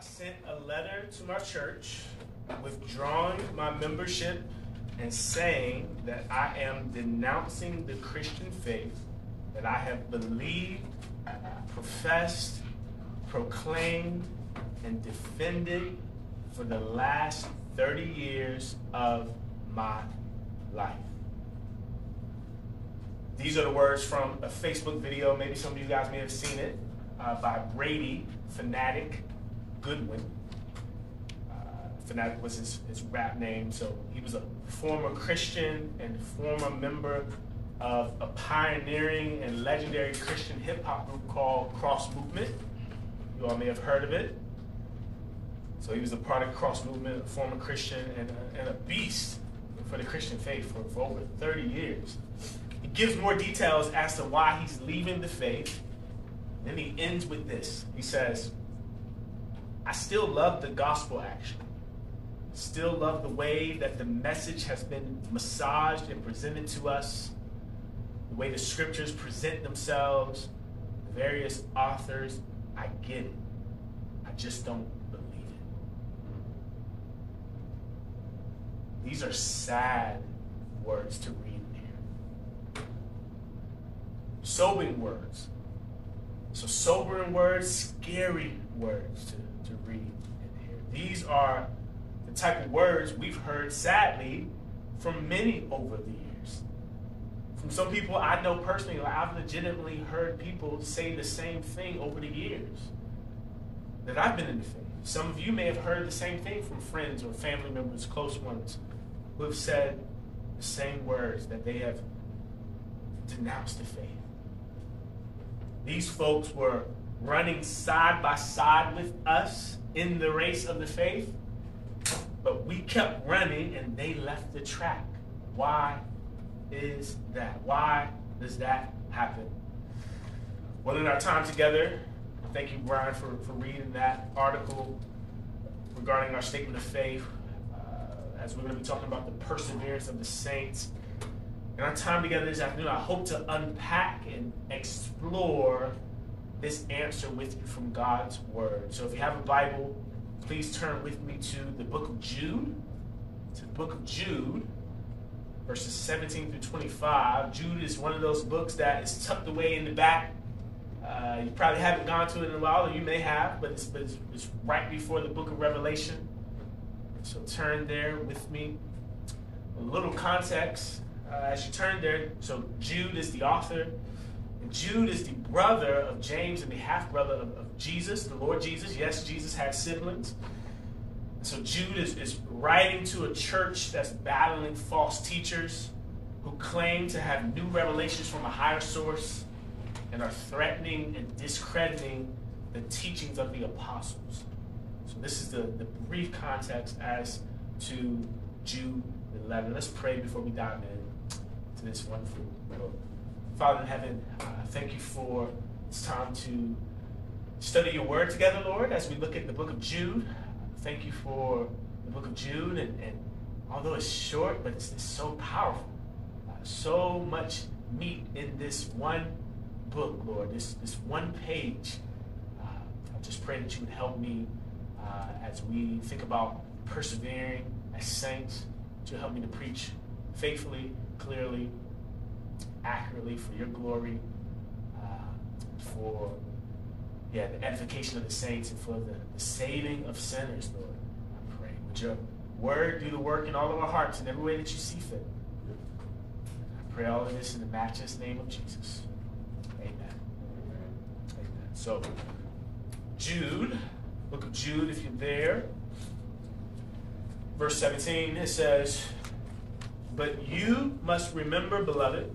I sent a letter to my church withdrawing my membership and saying that I am denouncing the Christian faith that I have believed, professed, proclaimed, and defended for the last 30 years of my life. These are the words from a Facebook video. Maybe some of you guys may have seen it uh, by Brady Phanatik Goodwin. Uh, Phanatik was his, his rap name. So he was a former Christian and former member of a pioneering and legendary Christian hip hop group called Cross Movement. You all may have heard of it. So he was a part of Cross Movement, a former Christian, and a, and a beast for the Christian faith for, for over 30 years. He gives more details as to why he's leaving the faith. Then he ends with this. He says, I still love the gospel actually. Still love the way that the message has been massaged and presented to us, the way the scriptures present themselves, the various authors. I get it. I just don't believe it. These are sad words to read in here. Sobering words. So, sobering words, scary words to, to read in here. These are the type of words we've heard, sadly, from many over the years. From some people I know personally, I've legitimately heard people say the same thing over the years that I've been in the faith. Some of you may have heard the same thing from friends or family members, close ones, who have said the same words that they have denounced the faith. These folks were running side by side with us in the race of the faith, but we kept running and they left the track. Why is that? Why does that happen? Well, in our time together, thank you, Brian, for, for reading that article regarding our statement of faith, uh, as we're going to be talking about the perseverance of the saints. In our time together this afternoon, I hope to unpack and explore this answer with you from God's Word. So if you have a Bible, please turn with me to the book of Jude. To the book of Jude, verses 17 through 25. Jude is one of those books that is tucked away in the back. Uh, you probably haven't gone to it in a while, or you may have, but it's, but it's, it's right before the book of Revelation. So turn there with me. A little context uh, as you turn there. So Jude is the author. Jude is the brother of James and the half brother of, of, Jesus, the Lord Jesus. Yes, Jesus had siblings. So Jude is, is writing to a church that's battling false teachers who claim to have new revelations from a higher source and are threatening and discrediting the teachings of the apostles. So this is the, the brief context as to Jude 11. Let's pray before we dive in to this wonderful book. Father in heaven, uh, thank you for this time to study your word together, Lord, as we look at the book of Jude. Thank you for the book of Jude, and, and although it's short, but it's, it's so powerful. Uh, so much meat in this one book, Lord, this, this one page. Uh, I just pray that you would help me uh, as we think about persevering as saints, to help me to preach faithfully, clearly, accurately for your glory, uh, for yeah, the edification of the saints and for the, the saving of sinners, Lord. I pray. Would your word do the work in all of our hearts in every way that you see fit? I pray all of this in the matchless name of Jesus. Amen. Amen. So, Jude, book of Jude, if you're there, verse 17, it says, But you must remember, beloved,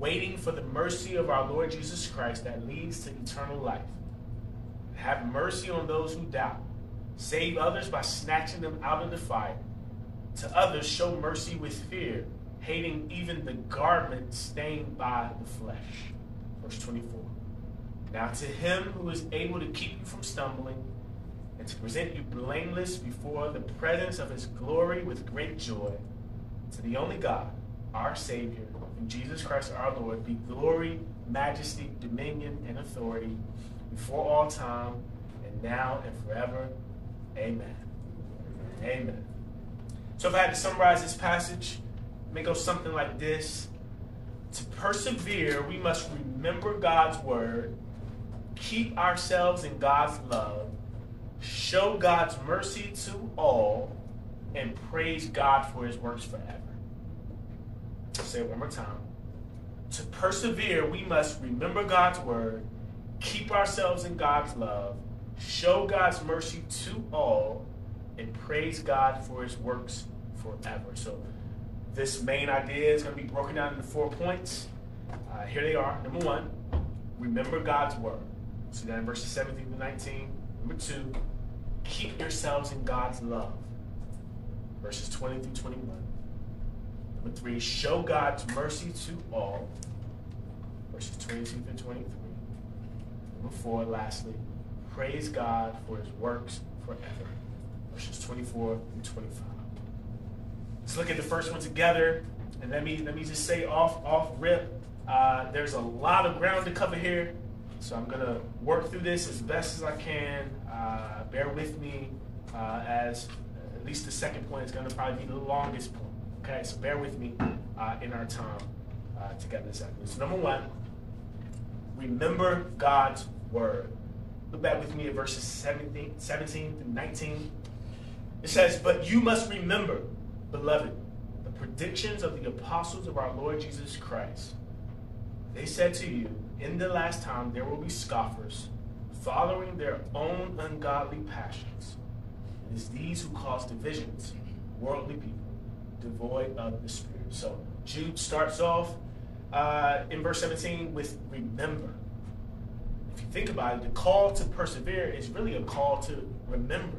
waiting for the mercy of our Lord Jesus Christ that leads to eternal life. Have mercy on those who doubt, Save others by snatching them out of the fire. To others, show mercy with fear, hating even the garment stained by the flesh. Verse 24. Now to him who is able to keep you from stumbling and to present you blameless before the presence of his glory with great joy, to the only God, our Savior, in Jesus Christ our Lord, be glory, majesty, dominion, and authority before all time, and now and forever. Amen. Amen. So if I had to summarize this passage, it may go something like this. To persevere, we must remember God's word, keep ourselves in God's love, show God's mercy to all, and praise God for his works forever. I'll say it one more time. To persevere, we must remember God's word, keep ourselves in God's love, show God's mercy to all, and praise God for his works forever. So, this main idea is going to be broken down into four points. Uh, here they are. Number one, remember God's word. See that in verses 17 to 19. Number two, keep yourselves in God's love. Verses 20 through 21. Number three, show God's mercy to all. Verses 22 through 23. Number four, lastly, praise God for his works forever. Verses 24 through 25. Let's look at the first one together. And let me let me just say off off rip. Uh, there's a lot of ground to cover here, so I'm gonna work through this as best as I can. Uh, bear with me uh, as at least the second point is gonna probably be the longest point. Okay, so bear with me uh, in our time uh, together this afternoon. So number one, remember God's word. Look back with me at verses 17, 17 through 19. It says, But you must remember, beloved, the predictions of the apostles of our Lord Jesus Christ. They said to you, In the last time there will be scoffers, following their own ungodly passions. It is these who cause divisions, worldly people, devoid of the Spirit. So Jude starts off uh, in verse 17 with remember. If you think about it, the call to persevere is really a call to remember,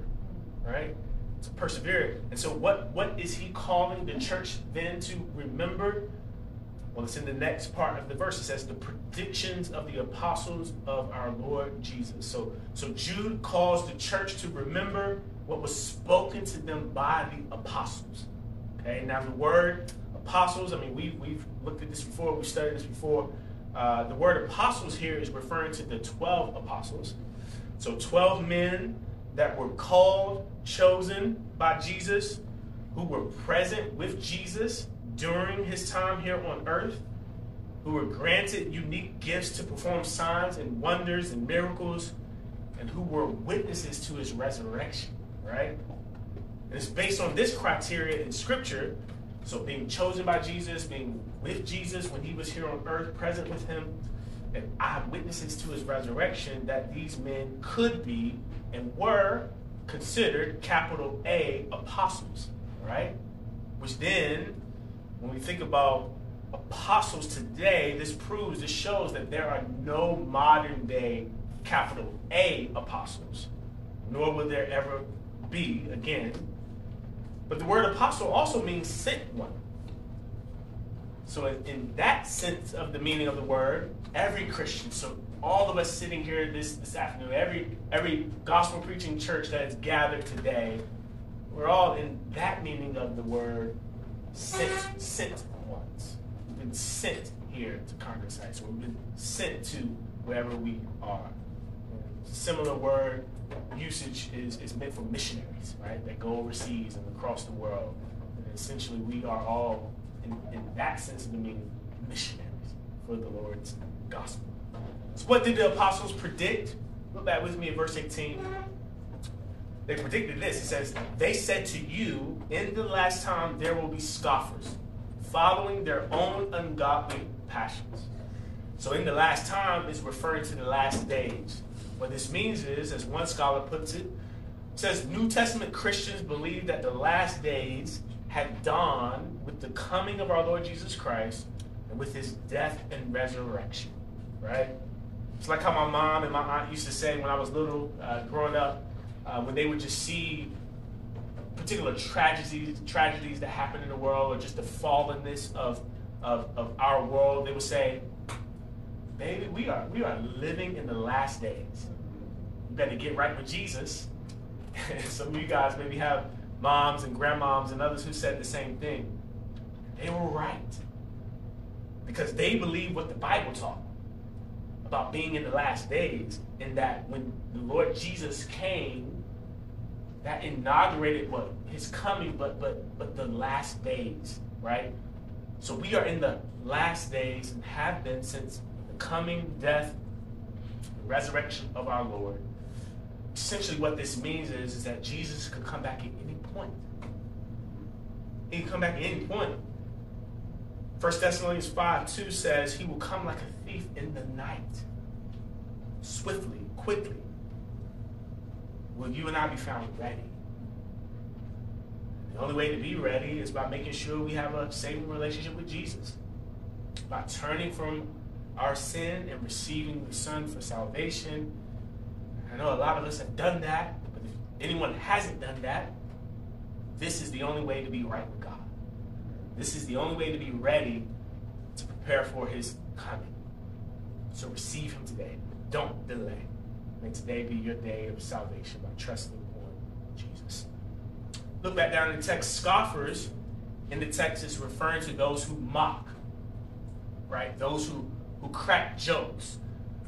right? To persevere. And so, what, what is he calling the church then to remember? Well, it's in the next part of the verse. It says the predictions of the apostles of our Lord Jesus. So, so Jude calls the church to remember what was spoken to them by the apostles. Okay, now the word apostles, I mean, we, we've looked at this before, we studied this before. Uh, the word apostles here is referring to the 12 apostles. So 12 men that were called, chosen by Jesus, who were present with Jesus during his time here on earth, who were granted unique gifts to perform signs and wonders and miracles, and who were witnesses to his resurrection, right? And it's based on this criteria in Scripture so being chosen by Jesus, being with Jesus when he was here on earth, present with him, and eyewitnesses to his resurrection, that these men could be and were considered capital A apostles, right? Which then, when we think about apostles today, this proves, this shows that there are no modern day capital A apostles, nor will there ever be again but the word apostle also means sent one. So, in, that sense of the meaning of the word, every Christian, so all of us sitting here this, this afternoon, every, every gospel preaching church that is gathered today, we're all in that meaning of the word sent, sent ones. We've been sent here to Congress Heights. So we've been sent to wherever we are. Similar word usage is, is meant for missionaries, right, that go overseas and across the world. And essentially, we are all, in, in that sense of the meaning, missionaries for the Lord's gospel. So, what did the apostles predict? Look back with me at verse 18. They predicted this. It says, They said to you, In the last time there will be scoffers, following their own ungodly passions. So, in the last time is referring to the last days. What this means is, as one scholar puts it, says New Testament Christians believe that the last days had dawned with the coming of our Lord Jesus Christ and with his death and resurrection. Right? It's like how my mom and my aunt used to say when I was little, uh, growing up. uh, when they would just see particular tragedies, tragedies that happen in the world, or just the fallenness of, of, of our world, they would say, "Baby, we are we are living in the last days. You better get right with Jesus." Some of you guys maybe have moms and grandmoms and others who said the same thing. They were right because they believe what the Bible taught about being in the last days, and that when the Lord Jesus came, that inaugurated what his coming, but but but the last days, right? So we are in the last days and have been since coming, death, resurrection of our Lord. Essentially, what this means is, is that Jesus could come back at any point. He can come back at any point. 1 Thessalonians 5 2 says, He will come like a thief in the night, swiftly, quickly. Will you and I be found ready? The only way to be ready is by making sure we have a saving relationship with Jesus, by turning from our sin and receiving the Son for salvation. I know a lot of us have done that, but if anyone hasn't done that, this is the only way to be right with God. This is the only way to be ready to prepare for his coming. So receive him today. Don't delay. May today be your day of salvation by trusting on Jesus. Look back down in the text. Scoffers in the text is referring to those who mock, right? Those who, who crack jokes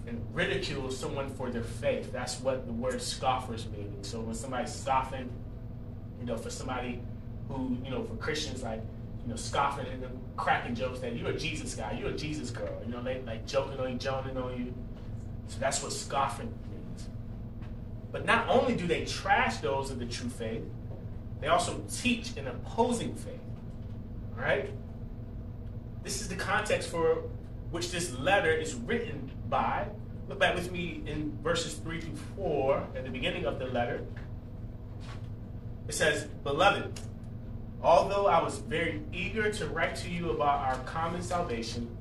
and ridicule someone for their faith. That's what the word scoffers means. So when somebody's scoffing, you know, for somebody who, you know, for Christians, like, you know, scoffing and cracking jokes that you're a Jesus guy, you're a Jesus girl. You know, like joking on you, joning on you. So that's what scoffing means. But not only do they trash those of the true faith, they also teach an opposing faith. All right? This is the context for which this letter is written by. Look back with me in verses 3 through 4 at the beginning of the letter. It says, Beloved, Although I was very eager to write to you about our common salvation,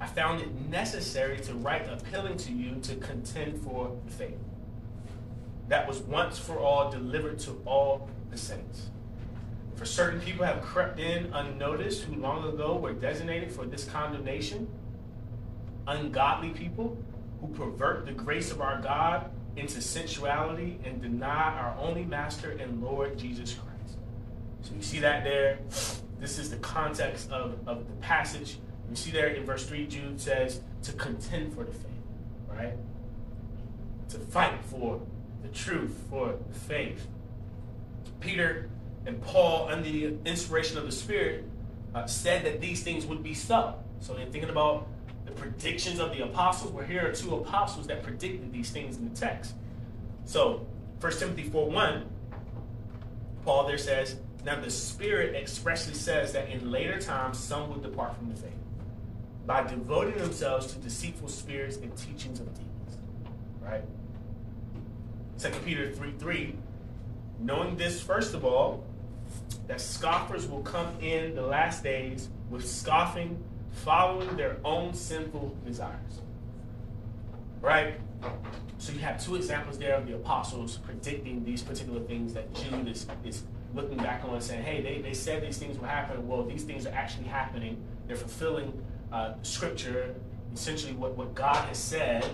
I found it necessary to write appealing to you to contend for the faith that was once for all delivered to all the saints. For certain people have crept in unnoticed who long ago were designated for this condemnation, ungodly people who pervert the grace of our God into sensuality and deny our only Master and Lord Jesus Christ. So you see that there. This is the context of, of the passage. You see there in verse 3, Jude says to contend for the faith, right? To fight for the truth, for the faith. Peter and Paul, under the inspiration of the Spirit, uh, said that these things would be so. So in thinking about the predictions of the apostles, well, here are two apostles that predicted these things in the text. So 1 Timothy 4 1, Paul there says, now, the Spirit expressly says that in later times some will depart from the faith by devoting themselves to deceitful spirits and teachings of demons. Right? 2 Peter 3 3. Knowing this, first of all, that scoffers will come in the last days with scoffing, following their own sinful desires. Right? So you have two examples there of the apostles predicting these particular things that Jude is, is looking back on and saying, hey, they, they said these things will happen. Well, these things are actually happening. They're fulfilling uh, scripture, essentially what, what God has said,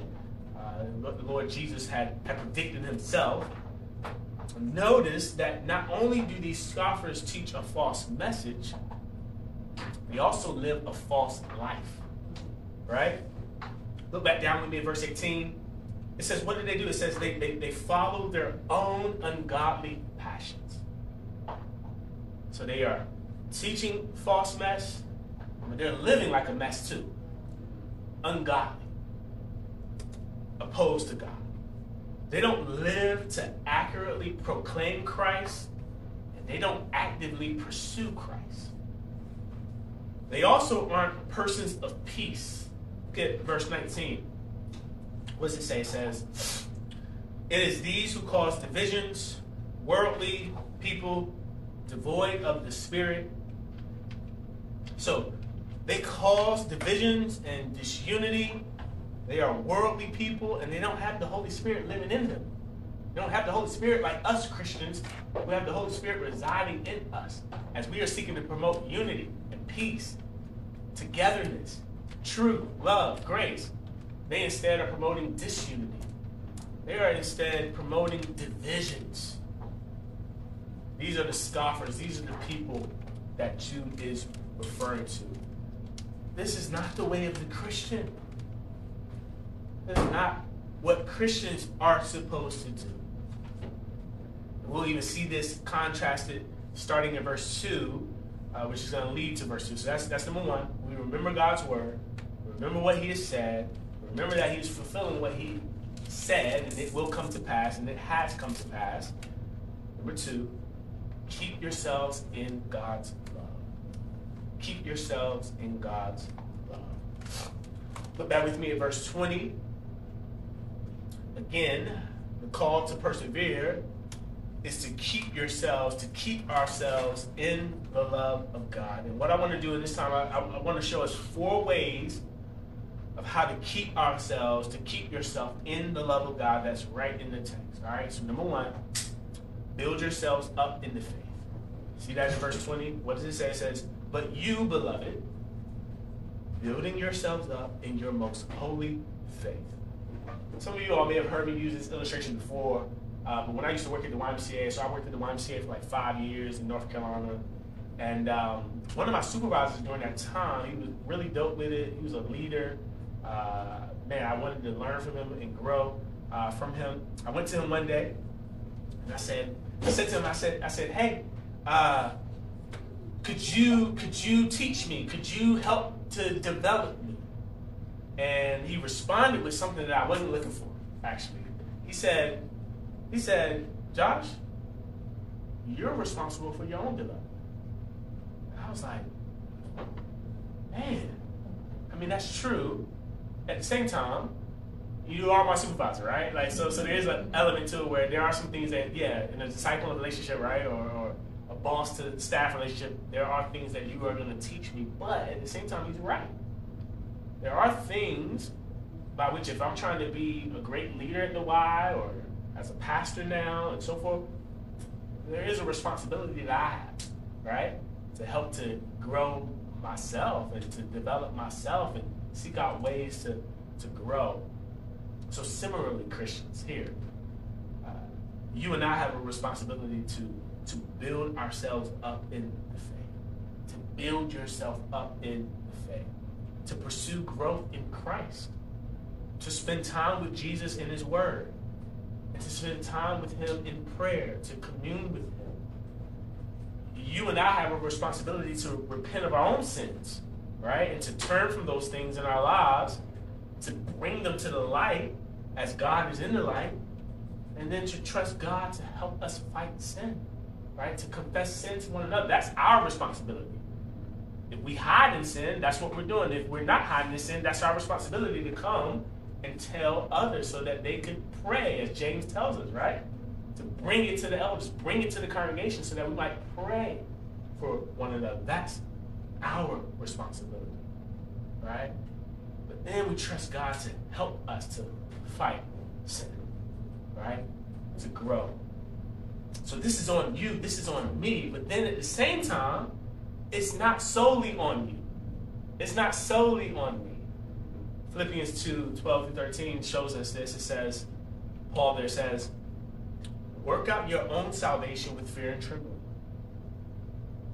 uh, what the Lord Jesus had, had predicted himself. Notice that not only do these scoffers teach a false message, they also live a false life. Right? Look back down with me at verse 18. It says, what did they do? It says they, they, they follow their own ungodly passions. So they are teaching false mess, but they're living like a mess too. Ungodly. Opposed to God. They don't live to accurately proclaim Christ, and they don't actively pursue Christ. They also aren't persons of peace. Look at verse 19. What does it say? It says, It is these who cause divisions, worldly people devoid of the Spirit. So they cause divisions and disunity. They are worldly people and they don't have the Holy Spirit living in them. They don't have the Holy Spirit like us Christians. We have the Holy Spirit residing in us as we are seeking to promote unity and peace, togetherness, truth, love, grace. They instead are promoting disunity. They are instead promoting divisions. These are the scoffers. These are the people that Jude is referring to. This is not the way of the Christian. This is not what Christians are supposed to do. We'll even see this contrasted starting in verse 2, uh, which is going to lead to verse 2. So that's, that's number one. We remember God's word, remember what He has said, remember that He is fulfilling what He said, and it will come to pass, and it has come to pass. Number two, keep yourselves in God's love. Keep yourselves in God's love. Look back with me at verse 20. Again, the call to persevere is to keep yourselves, to keep ourselves in the love of God. And what I want to do in this time, I, I, want to show us four ways of how to keep ourselves, to keep yourself in the love of God that's right in the text. All right, so number one, build yourselves up in the faith. See that in verse 20? What does it say? It says, But you, beloved, building yourselves up in your most holy faith. Some of you all may have heard me use this illustration before uh, but when I used to work at the YMCA, so I worked at the YMCA for like five years in North Carolina. And um, one of my supervisors during that time, he was really dope with it. He was a leader. Uh, man, I wanted to learn from him and grow uh, from him. I went to him one day, and I said, I said to him, I said, I said, hey, uh, could you could you teach me? Could you help to develop me? And he responded with something that I wasn't looking for. Actually, he said, he said, Josh, you're responsible for your own development. And I was like, man, I mean, that's true. At the same time, you are my supervisor, right? Like, so, so there is an element to it where there are some things that, yeah, in a disciple relationship, right, or, or a boss to staff relationship, there are things that you are going to teach me. But at the same time, he's right. There are things by which, if I'm trying to be a great leader at the Y or as a pastor now and so forth, there is a responsibility that I have, right? To help to grow myself and to develop myself and seek out ways to, to grow. So, similarly, Christians here, uh, you and I have a responsibility to, to build ourselves up in the faith, to build yourself up in to pursue growth in Christ, to spend time with Jesus in His Word, and to spend time with Him in prayer, to commune with Him. You and I have a responsibility to repent of our own sins, right? And to turn from those things in our lives, to bring them to the light as God is in the light, and then to trust God to help us fight sin, right? To confess sin to one another. That's our responsibility. If we hide in sin, that's what we're doing. If we're not hiding in sin, that's our responsibility to come and tell others so that they could pray, as James tells us, right? To bring it to the elders, bring it to the congregation so that we might pray for one another. That's our responsibility, right? But then we trust God to help us to fight sin, right? To grow. So this is on you, this is on me, but then at the same time, it's not solely on you. It's not solely on me. Philippians 2 12 through 13 shows us this. It says, Paul there says, Work out your own salvation with fear and trembling.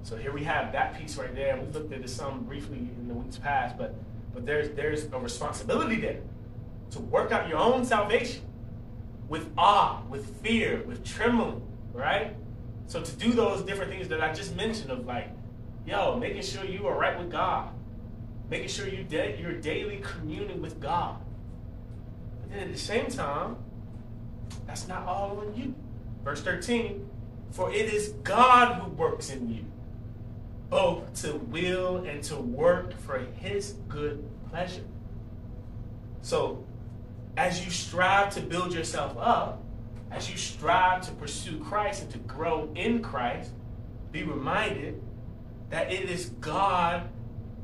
So here we have that piece right there. We looked at this some briefly in the weeks past, but but there's there's a responsibility there to work out your own salvation with awe, with fear, with trembling, right? So to do those different things that I just mentioned of like, yo, making sure you are right with God, making sure you da- you're daily communing with God. But then at the same time, that's not all on you. Verse 13, for it is God who works in you, both to will and to work for his good pleasure. So, as you strive to build yourself up, as you strive to pursue Christ and to grow in Christ, be reminded that it is God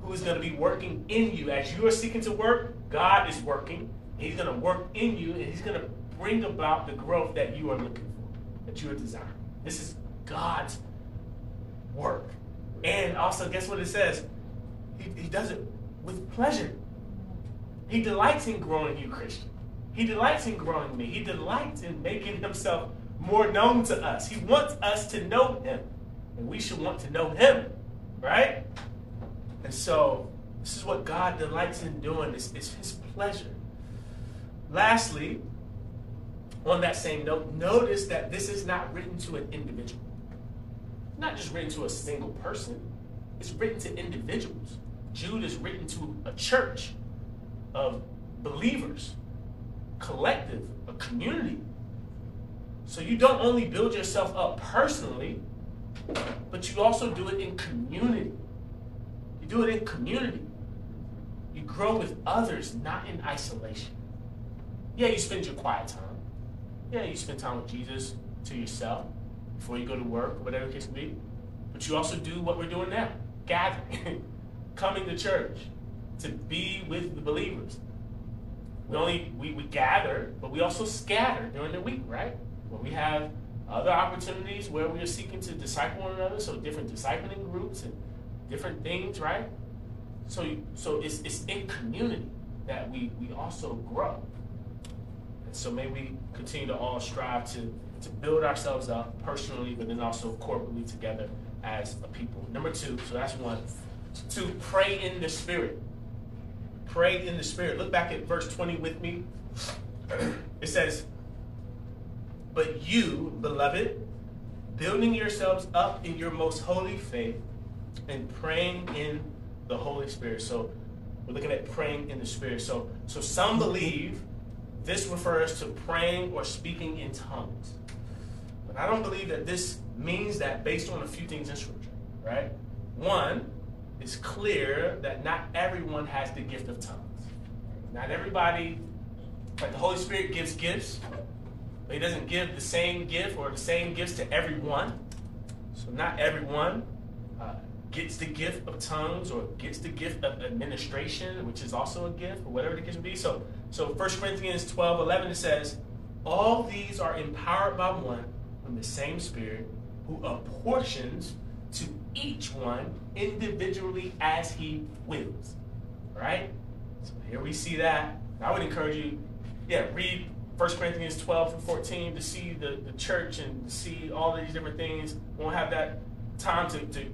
who is going to be working in you. As you are seeking to work, God is working. He's going to work in you and He's going to bring about the growth that you are looking for, that you are desiring. This is God's work. And also, guess what it says? He, he does it with pleasure. He delights in growing you, Christian. He delights in growing me. He delights in making himself more known to us. He wants us to know him. And we should want to know him, right? And so, this is what God delights in doing. It's, it's his pleasure. Lastly, on that same note, notice that this is not written to an individual. Not just written to a single person. It's written to individuals. Jude is written to a church of believers, collective, a community. So you don't only build yourself up personally, but you also do it in community. You do it in community. You grow with others, not in isolation. Yeah, you spend your quiet time. Yeah, you spend time with Jesus to yourself before you go to work whatever the case may be. But you also do what we're doing now gathering, coming to church, to be with the believers. We only we, we gather, but we also scatter during the week, right? Where we have other opportunities where we are seeking to disciple one another, so different discipling groups and different things, right? So so it's it's in community that we we also grow. And so may we continue to all strive to to build ourselves up personally, but then also corporately together as a people. Number two, so that's one. To pray in the spirit pray in the Spirit. Look back at verse 20 with me. It says, But you, beloved, building yourselves up in your most holy faith and praying in the Holy Spirit. So we're looking at praying in the Spirit. So, so some believe this refers to praying or speaking in tongues. But I don't believe that this means that based on a few things in Scripture, right? One, it's clear that not everyone has the gift of tongues. Not everybody, like the Holy Spirit gives gifts, He doesn't give the same gift or the same gifts to everyone. So not everyone uh, gets the gift of tongues or gets the gift of administration, which is also a gift, or whatever the gift may be. So, so 1 Corinthians 12 11 it says, All these are empowered by one from the same Spirit who apportions to each one individually as he wills. Right? So here we see that. I would encourage you, yeah, read 1 Corinthians 12 through 14 to see the, the church and see all these different things. Won't have that time to, to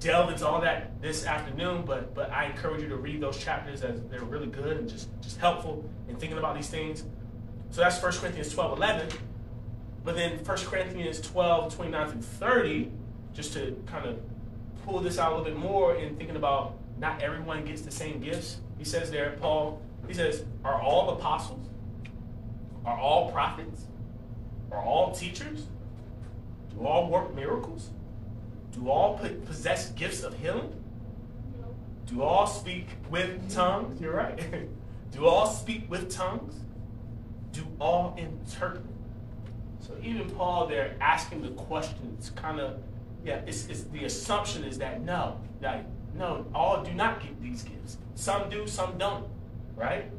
delve into all that this afternoon, but but I encourage you to read those chapters as they're really good and just, just helpful in thinking about these things. So that's 1 Corinthians 12, 11. But then 1 Corinthians 12, 29 through 30, just to kind of pull this out a little bit more in thinking about not everyone gets the same gifts. He says there, Paul, he says, are all apostles? Are all prophets? Are all teachers? Do all work miracles? Do all possess gifts of healing? Do all speak with tongues? You're right. Do all speak with tongues? Do all interpret? So even Paul there asking the questions kind of yeah, it's, it's the assumption is that no, like, no, all do not get these gifts. Some do, some don't, right?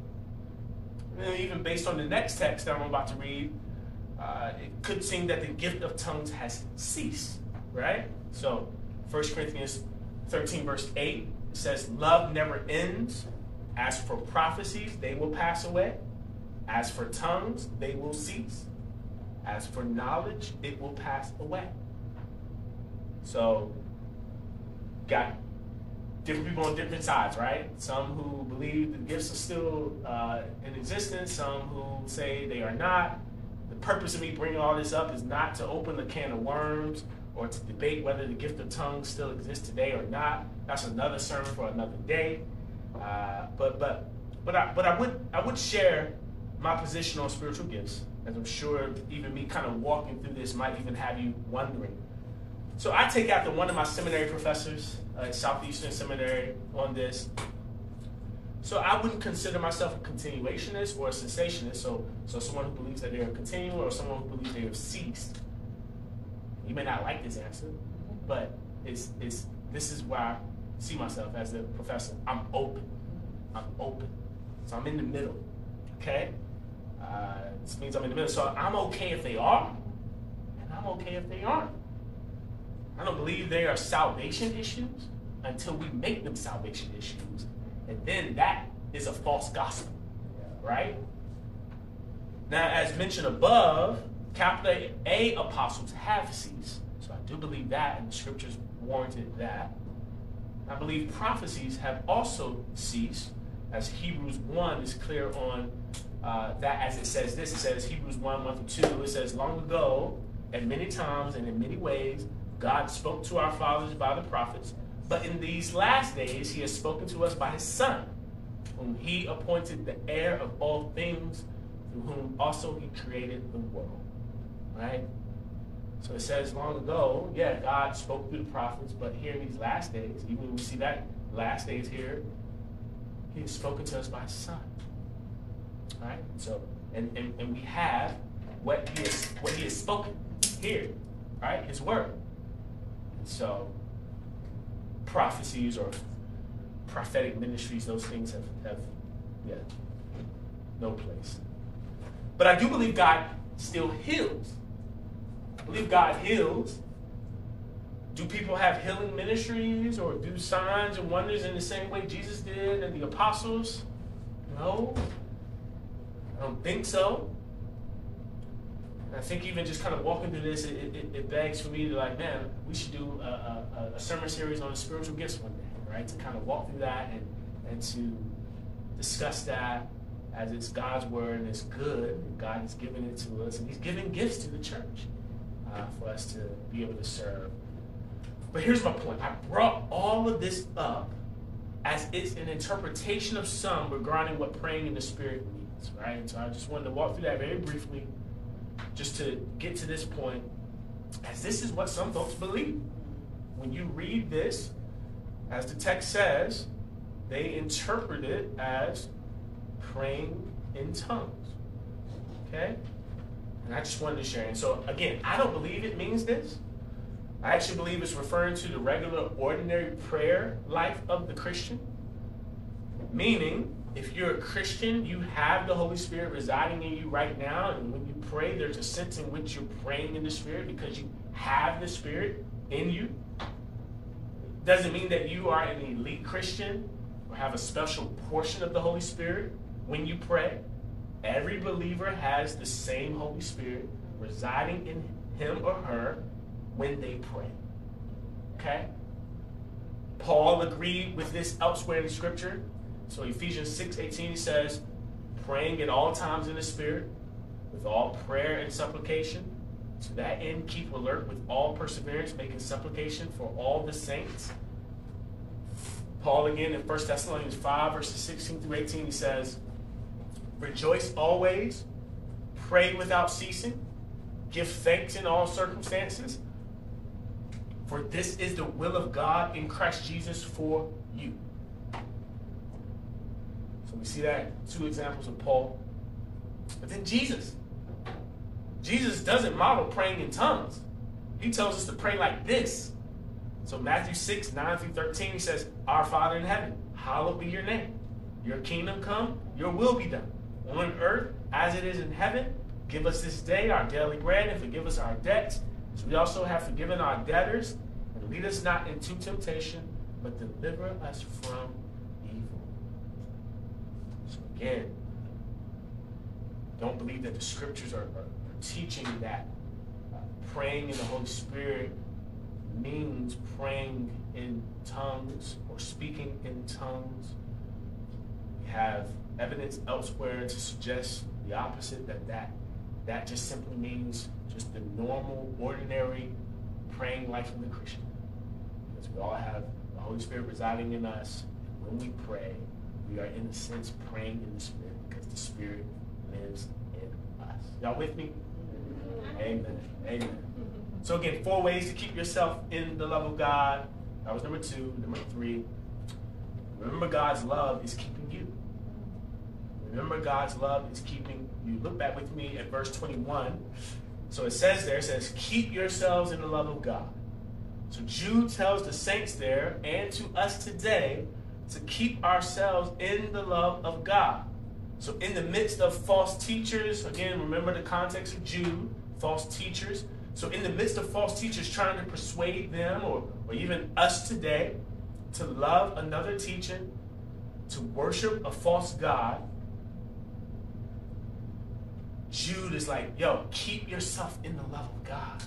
Even based on the next text that I'm about to read, uh, it could seem that the gift of tongues has ceased, right? So, 1 Corinthians 13, verse 8 says, Love never ends. As for prophecies, they will pass away. As for tongues, they will cease. As for knowledge, it will pass away. So, got different people on different sides, right? Some who believe the gifts are still uh, in existence, some who say they are not. The purpose of me bringing all this up is not to open the can of worms or to debate whether the gift of tongues still exists today or not. That's another sermon for another day. Uh, but but but I but I would I would share my position on spiritual gifts, as I'm sure even me kind of walking through this might even have you wondering so I take after one of my seminary professors uh, at Southeastern Seminary on this. So I wouldn't consider myself a continuationist or a cessationist. So, so someone who believes that they are continuing or someone who believes they have ceased. You may not like this answer, but it's, it's, this is where I see myself as a professor. I'm open. I'm open. So I'm in the middle. Okay? Uh, this means I'm in the middle. So I'm okay if they are, and I'm okay if they aren't. I don't believe they are salvation issues until we make them salvation issues. And then that is a false gospel, right? Now, as mentioned above, capital A apostles have ceased. So I do believe that, and the scriptures warranted that. I believe prophecies have also ceased, as Hebrews 1 is clear on uh, that as it says this. It says, Hebrews 1 1 through 2, it says, Long ago, at many times and in many ways, God spoke to our fathers by the prophets, but in these last days, he has spoken to us by his Son, whom he appointed the heir of all things, through whom also he created the world. Right? So it says long ago, yeah, God spoke through the prophets, but here in these last days, even we see that last days here, he has spoken to us by his son. Right? So and, and, and we have what he has what he has spoken here, right? His word. So prophecies or prophetic ministries, those things have, have yeah, no place. But I do believe God still heals I believe God heals. Do people have healing ministries or do signs and wonders in the same way Jesus did and the apostles? No. I don't think so. I think even just kind of walking through this, it, it, it, begs for me to like, man, we should do a, a, a, sermon series on spiritual gifts one day, right? To kind of walk through that and, and to discuss that as it's God's word and it's good. And God has given it to us and He's giving gifts to the church uh, for us to be able to serve. But here's my point. I brought all of this up as it's an interpretation of some regarding what praying in the Spirit means, right? And so I just wanted to walk through that very briefly just to get to this point, as this is what some folks believe. When you read this, as the text says, they interpret it as praying in tongues. Okay? And I just wanted to share. And so, again, I don't believe it means this. I actually believe it's referring to the regular, ordinary prayer life of the Christian. Meaning, if you're a Christian, you have the Holy Spirit residing in you right now. And when you pray, there's a sense in which you're praying in the Spirit because you have the Spirit in you. Doesn't mean that you are an elite Christian or have a special portion of the Holy Spirit when you pray. Every believer has the same Holy Spirit residing in him or her when they pray. Okay? Paul agreed with this elsewhere in scripture. So Ephesians 6 18 says, praying at all times in the Spirit, with all prayer and supplication. To that end, keep alert with all perseverance, making supplication for all the saints. Paul again in 1 Thessalonians 5, verses 16 through 18, he says, Rejoice always, pray without ceasing, give thanks in all circumstances, for this is the will of God in Christ Jesus for you. We see that two examples of Paul. But then Jesus. Jesus doesn't model praying in tongues. He tells us to pray like this. So Matthew 6, 9 through 13, he says, Our Father in heaven, hallowed be your name. Your kingdom come, your will be done on earth as it is in heaven. Give us this day our daily bread and forgive us our debts. As we also have forgiven our debtors. And lead us not into temptation, but deliver us from again, don't believe that the scriptures are, are, are teaching that uh, praying in the Holy Spirit means praying in tongues or speaking in tongues. We have evidence elsewhere to suggest the opposite, that that, that just simply means just the normal, ordinary praying life of the Christian. Because we all have the Holy Spirit residing in us. And when we pray, we are in a sense praying in the Spirit because the Spirit lives in us. Y'all with me? Amen. Amen. So again, four ways to keep yourself in the love of God. That was number two. Number three, remember God's love is keeping you. Remember, God's love is keeping you. Look back with me at verse 21. So it says there, it says, keep yourselves in the love of God. So Jude tells the saints there and to us today to keep ourselves in the love of God. So, in the midst of false teachers, again, remember the context of Jude, false teachers. So, in the midst of false teachers trying to persuade them or, or even us today to love another teacher, to worship a false God, Jude is like, yo, keep yourself in the love of God.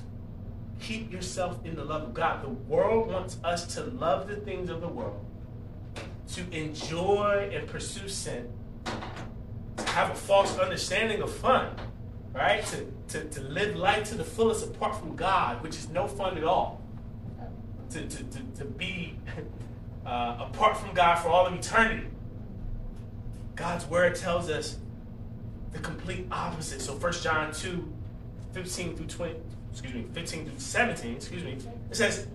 Keep yourself in the love of God. The world wants us to love the things of the world, to enjoy and pursue sin, to have a false understanding of fun, right? To, to, to live life to the fullest apart from God, which is no fun at all. To, to, to, to be uh, apart from God for all of eternity. God's word tells us the complete opposite. So 1 John 2, 15 through 20, excuse me, 15 through 17, excuse me, it says,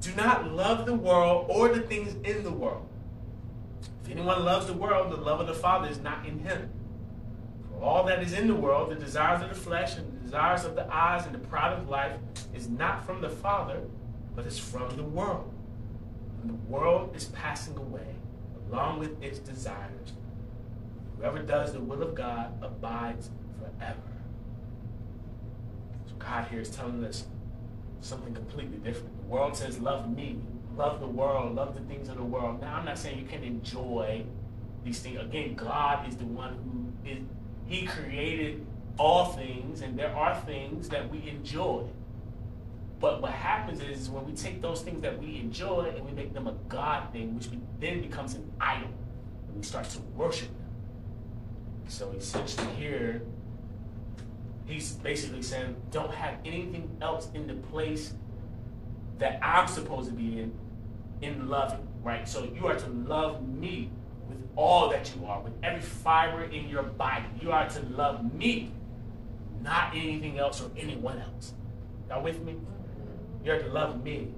Do not love the world or the things in the world. Anyone loves the world, the love of the Father is not in him. For all that is in the world, the desires of the flesh and the desires of the eyes and the pride of life, is not from the Father, but is from the world. And the world is passing away along with its desires. Whoever does the will of God abides forever. So God here is telling us something completely different. The world says, love me, love the world, love the things of the world. Now, I'm not saying you can enjoy these things. Again, God is the one who is, He created all things, and there are things that we enjoy. But what happens is when we take those things that we enjoy and we make them a God thing, which then becomes an idol, and we start to worship them. So essentially here, he's basically saying, don't have anything else in the place that I'm supposed to be in, in loving, right? So you are to love me with all that you are, with every fiber in your body. You are to love me, not anything else or anyone else. Y'all with me? You are to love me.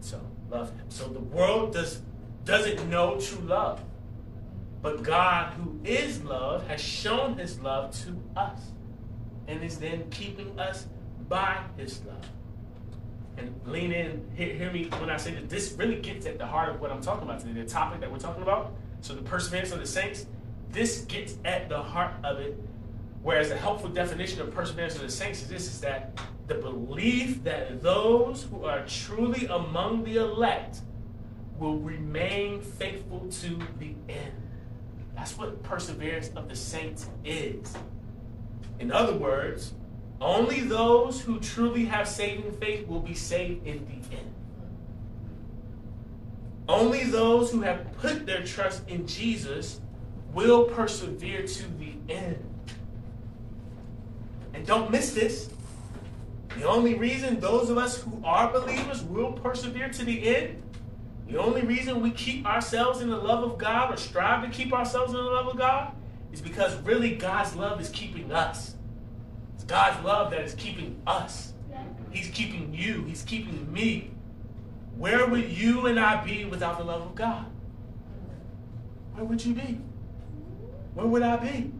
So love him. So the world does doesn't know true love. But God, who is love, has shown his love to us and is then keeping us by his love. And lean in, hear, hear me when I say that this really gets at the heart of what I'm talking about today, the topic that we're talking about. So, the perseverance of the saints, this gets at the heart of it. Whereas a helpful definition of perseverance of the saints is this is that the belief that those who are truly among the elect will remain faithful to the end. That's what perseverance of the saints is. In other words, only those who truly have saving faith will be saved in the end. Only those who have put their trust in Jesus will persevere to the end. And don't miss this. The only reason those of us who are believers will persevere to the end the only reason we keep ourselves in the love of God or strive to keep ourselves in the love of God is because really God's love is keeping us. God's love that is keeping us. He's keeping you. He's keeping me. Where would you and I be without the love of God? Where would you be? Where would I be?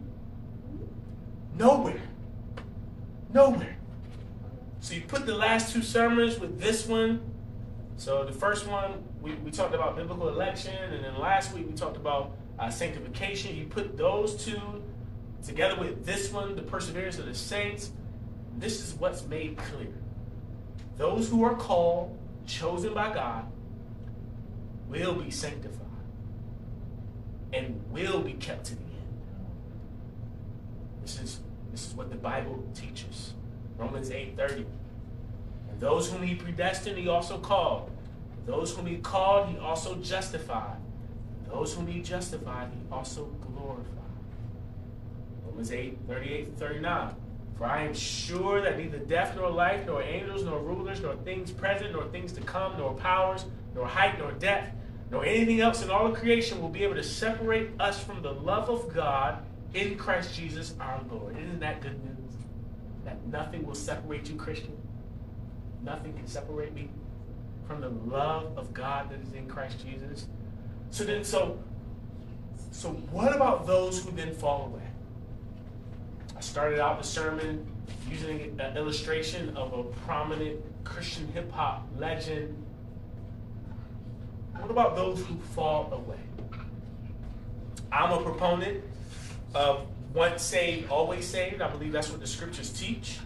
Nowhere. Nowhere. So you put the last two sermons with this one. So the first one, we, we talked about biblical election, and then last week we talked about uh, sanctification. You put those two together with this one, the perseverance of the saints, this is what's made clear. Those who are called, chosen by God, will be sanctified and will be kept to the end. This is, this is what the Bible teaches. Romans 8:30. And those whom he predestined, he also called. Those whom he called, he also justified. Those whom he justified, he also glorified. Romans 8, 38 39. For I am sure that neither death nor life, nor angels, nor rulers, nor things present, nor things to come, nor powers, nor height, nor depth, nor anything else in all of creation will be able to separate us from the love of God in Christ Jesus our Lord. Isn't that good news? That nothing will separate you, Christian. Nothing can separate me from the love of God that is in Christ Jesus. So then, so, so what about those who then fall away? I started out the sermon using an illustration of a prominent Christian hip hop legend. What about those who fall away? I'm a proponent of once saved, always saved. I believe that's what the scriptures teach.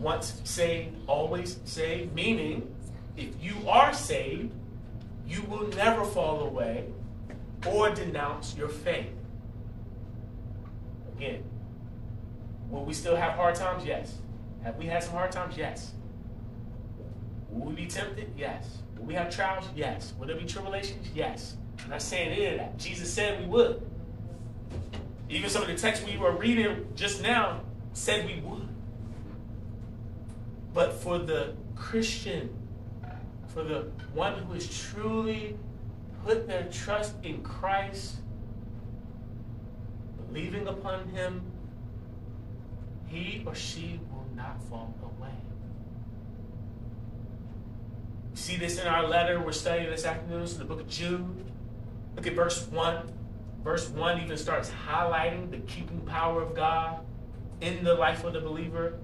Once saved, always saved, meaning if you are saved, you will never fall away or denounce your faith. Again, will we still have hard times? Yes. Have we had some hard times? Yes. Will we be tempted? Yes. Will we have trials? Yes. Will there be tribulations? Yes. I'm not saying any of that. Jesus said we would. Even some of the texts we were reading just now said we would. But for the Christian, for the one who has truly put their trust in Christ, believing upon Him, he or she will not fall away. See this in our letter we're studying this afternoon, in the book of Jude. Look at verse 1. Verse 1 even starts highlighting the keeping power of God in the life of the believer.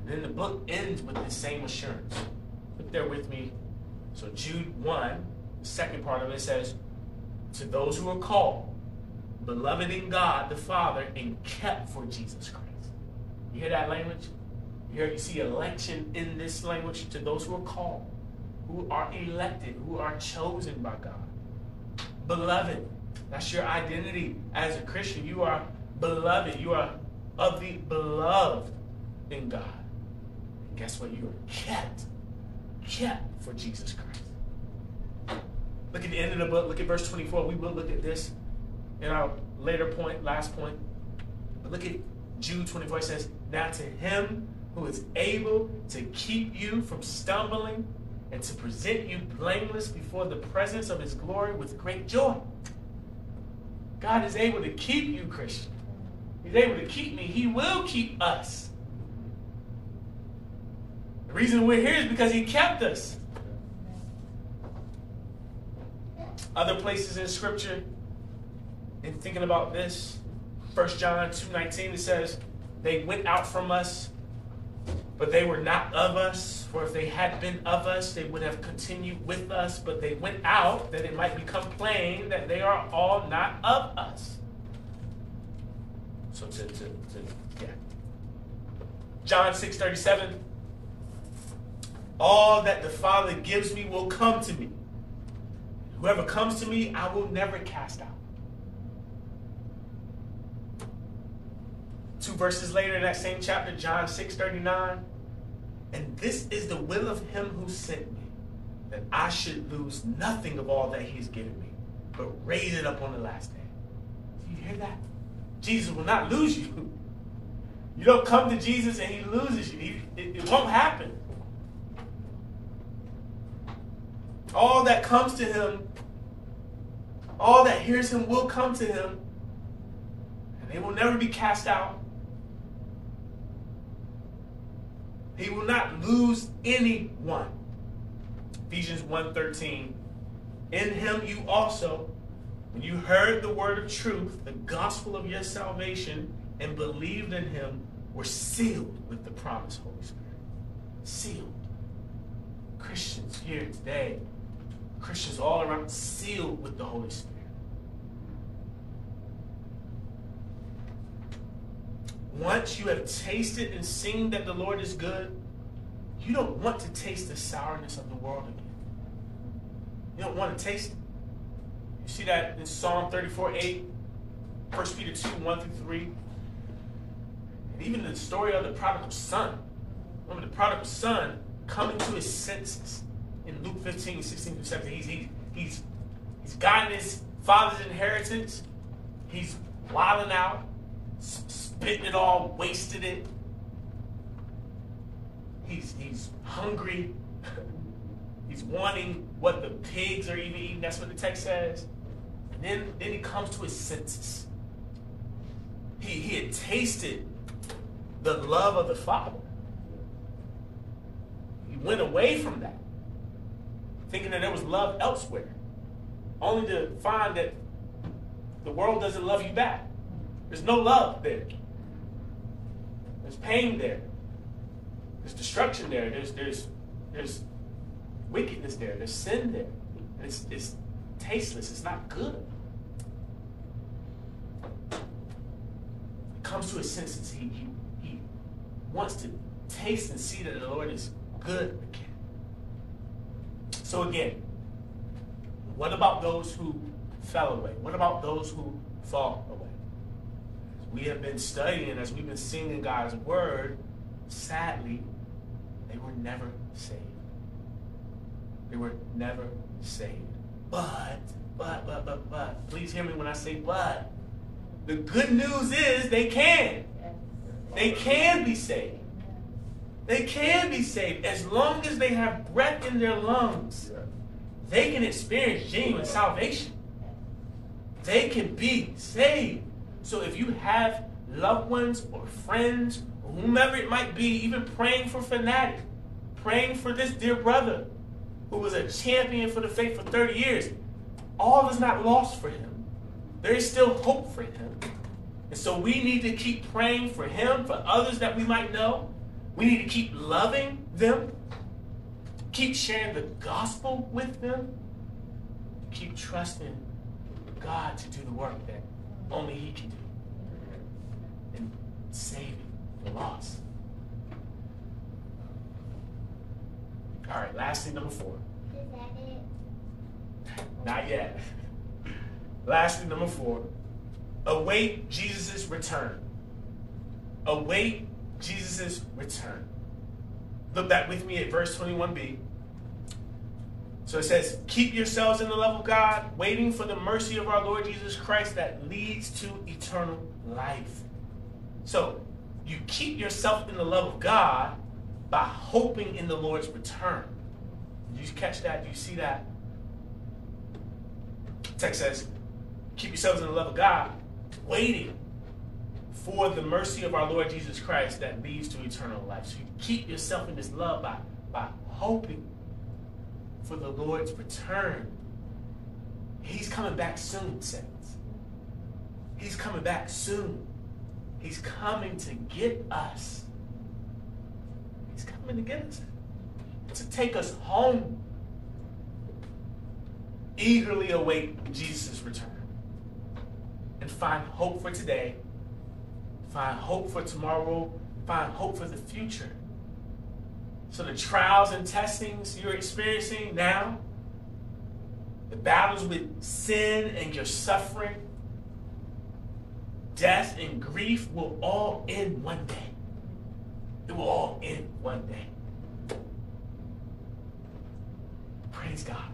And then the book ends with the same assurance. Look there with me. So, Jude 1, the second part of it says, To those who are called, beloved in God the Father, and kept for Jesus Christ. Hear that language? You hear you see election in this language to those who are called, who are elected, who are chosen by God. Beloved, that's your identity as a Christian. You are beloved. You are of the beloved in God. And guess what? You are kept, kept for Jesus Christ. Look at the end of the book. Look at verse 24. We will look at this in our later point, last point. But look at Jude 24. It says, Now to him who is able to keep you from stumbling and to present you blameless before the presence of his glory with great joy. God is able to keep you, Christian. He's able to keep me. He will keep us. The reason we're here is because He kept us. Other places in Scripture, in thinking about this, 1 John 2.19, it says, They went out from us, but they were not of us. For if they had been of us, they would have continued with us. But they went out that it might become plain that they are all not of us. So to, to, to yeah. John 6 37. All that the Father gives me will come to me. Whoever comes to me, I will never cast out. Two verses later in that same chapter, John 6 39. And this is the will of him who sent me, that I should lose nothing of all that he's given me, but raise it up on the last day. Do you hear that? Jesus will not lose you. You don't come to Jesus and he loses you. He, it, it won't happen. All that comes to him, all that hears him will come to him, and they will never be cast out. He will not lose anyone. Ephesians 1:13. In him you also, when you heard the word of truth, the gospel of your salvation, and believed in him, were sealed with the promised Holy Spirit. Sealed. Christians here today, Christians all around, sealed with the Holy Spirit. Once you have tasted and seen that the Lord is good, you don't want to taste the sourness of the world again. You don't want to taste it. You see that in Psalm 34 8, 1 Peter 2 1 through 3. And even the story of the prodigal son. Remember the prodigal son coming to his senses in Luke 15 16 through 17. He's, he's, he's, he's gotten his father's inheritance, he's wilding out spitting it all, wasted it. He's, he's hungry. he's wanting what the pigs are even eating. That's what the text says. And then, then he comes to his senses. He, he had tasted the love of the Father. He went away from that, thinking that there was love elsewhere, only to find that the world doesn't love you back. There's no love there. There's pain there. There's destruction there. There's there's there's wickedness there. There's sin there. It's it's tasteless. It's not good. It comes to his senses. He, he, he wants to taste and see that the Lord is good again. So, again, what about those who fell away? What about those who fall away? We have been studying, as we've been singing God's word, sadly, they were never saved. They were never saved. But, but, but, but, but, please hear me when I say but. The good news is they can. They can be saved. They can be saved as long as they have breath in their lungs. They can experience genuine salvation. They can be saved. So if you have loved ones or friends or whomever it might be, even praying for Phanatik, praying for this dear brother who was a champion for the faith for 30 years, all is not lost for him. There is still hope for him. And so we need to keep praying for him, for others that we might know. We need to keep loving them, keep sharing the gospel with them, keep trusting God to do the work that only He can do and save the lost. All right, lastly, number four. Is that it? Not yet. Lastly, number four, await Jesus' return. Await Jesus' return. Look back with me at verse 21b. So it says, Keep yourselves in the love of God, waiting for the mercy of our Lord Jesus Christ that leads to eternal life. So you keep yourself in the love of God by hoping in the Lord's return. Did you catch that? Do you see that? Text says, Keep yourselves in the love of God, waiting for the mercy of our Lord Jesus Christ that leads to eternal life. So you keep yourself in this love by, by hoping for the Lord's return. He's coming back soon, saints. He's coming back soon. He's coming to get us. He's coming to get us. To take us home. Eagerly await Jesus' return. And find hope for today. Find hope for tomorrow. Find hope for the future. So the trials and testings you're experiencing now, the battles with sin and your suffering, death and grief will all end one day. It will all end one day. Praise God.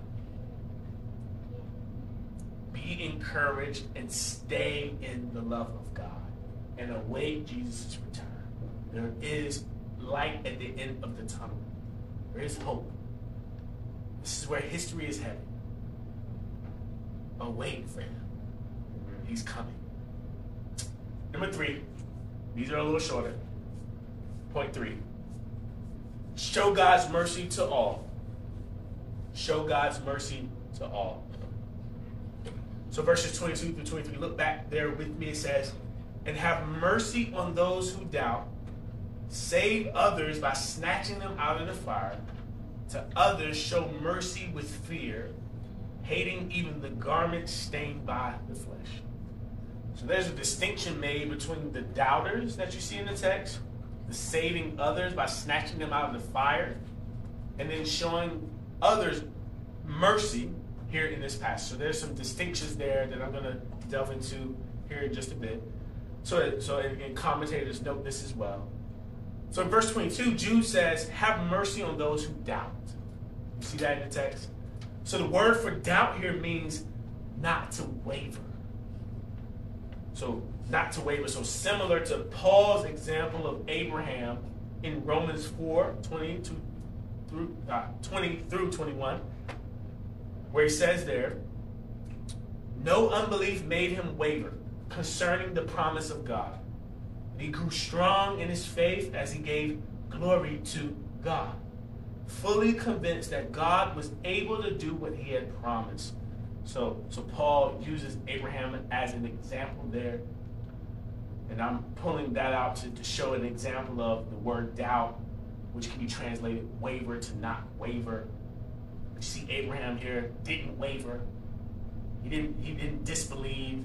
Be encouraged and stay in the love of God and await Jesus' return. There is light at the end of the tunnel. There is hope. This is where history is headed. Await for him. He's coming. Number three, these are a little shorter. Point three. Show God's mercy to all. Show God's mercy to all. So verses 22 through 23, look back there with me. It says, And have mercy on those who doubt Save others by snatching them out of the fire. To others, show mercy with fear, hating even the garment stained by the flesh. So there's a distinction made between the doubters that you see in the text, the saving others by snatching them out of the fire, and then showing others mercy here in this passage. So there's some distinctions there that I'm going to delve into here in just a bit. So, so and commentators note this as well. So in verse 22, Jude says, Have mercy on those who doubt. You see that in the text? So the word for doubt here means not to waver. So not to waver. So similar to Paul's example of Abraham in Romans 4, 20 through, uh, 20 through 21, where he says there, No unbelief made him waver concerning the promise of God he grew strong in his faith as he gave glory to God, fully convinced that God was able to do what he had promised. So, so Paul uses Abraham as an example there. And I'm pulling that out to, to show an example of the word doubt, which can be translated waver to not waver. You see Abraham here didn't waver. He didn't, he didn't disbelieve.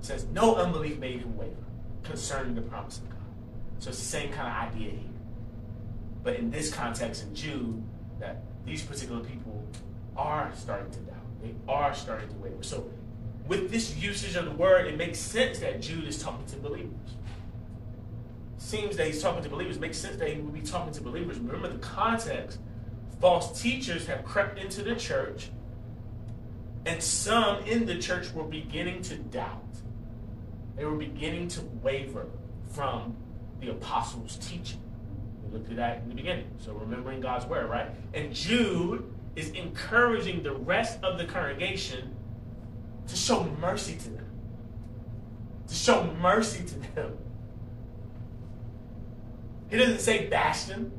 It says no unbelief made him waver concerning the promise of God. So it's the same kind of idea here. But in this context in Jude, that these particular people are starting to doubt. They are starting to waver. So with this usage of the word, it makes sense that Jude is talking to believers. Seems that he's talking to believers. Makes sense that he would be talking to believers. Remember the context. False teachers have crept into the church, and some in the church were beginning to doubt. They were beginning to waver from the apostles' teaching. We looked at that in the beginning. So remembering God's word, right? And Jude is encouraging the rest of the congregation to show mercy to them. To show mercy to them. He doesn't say bash them.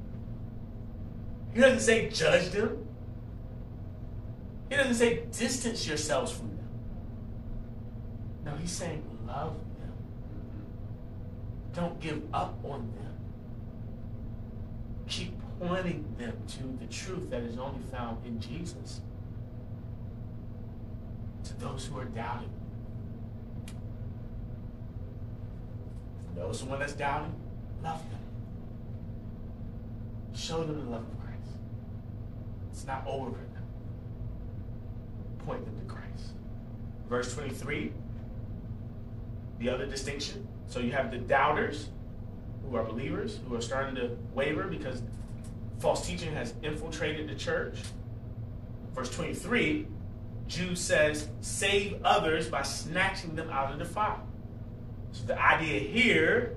He doesn't say judge them. He doesn't say distance yourselves from them. No, he's saying love them. Don't give up on them. Keep pointing them to the truth that is only found in Jesus. To those who are doubting. Those one that's doubting, love them. Show them the love of Christ. It's not over for them. Point them to Christ. Verse 23, the other distinction. So you have the doubters who are believers, who are starting to waver because false teaching has infiltrated the church. Verse 23, Jude says, save others by snatching them out of the fire. So the idea here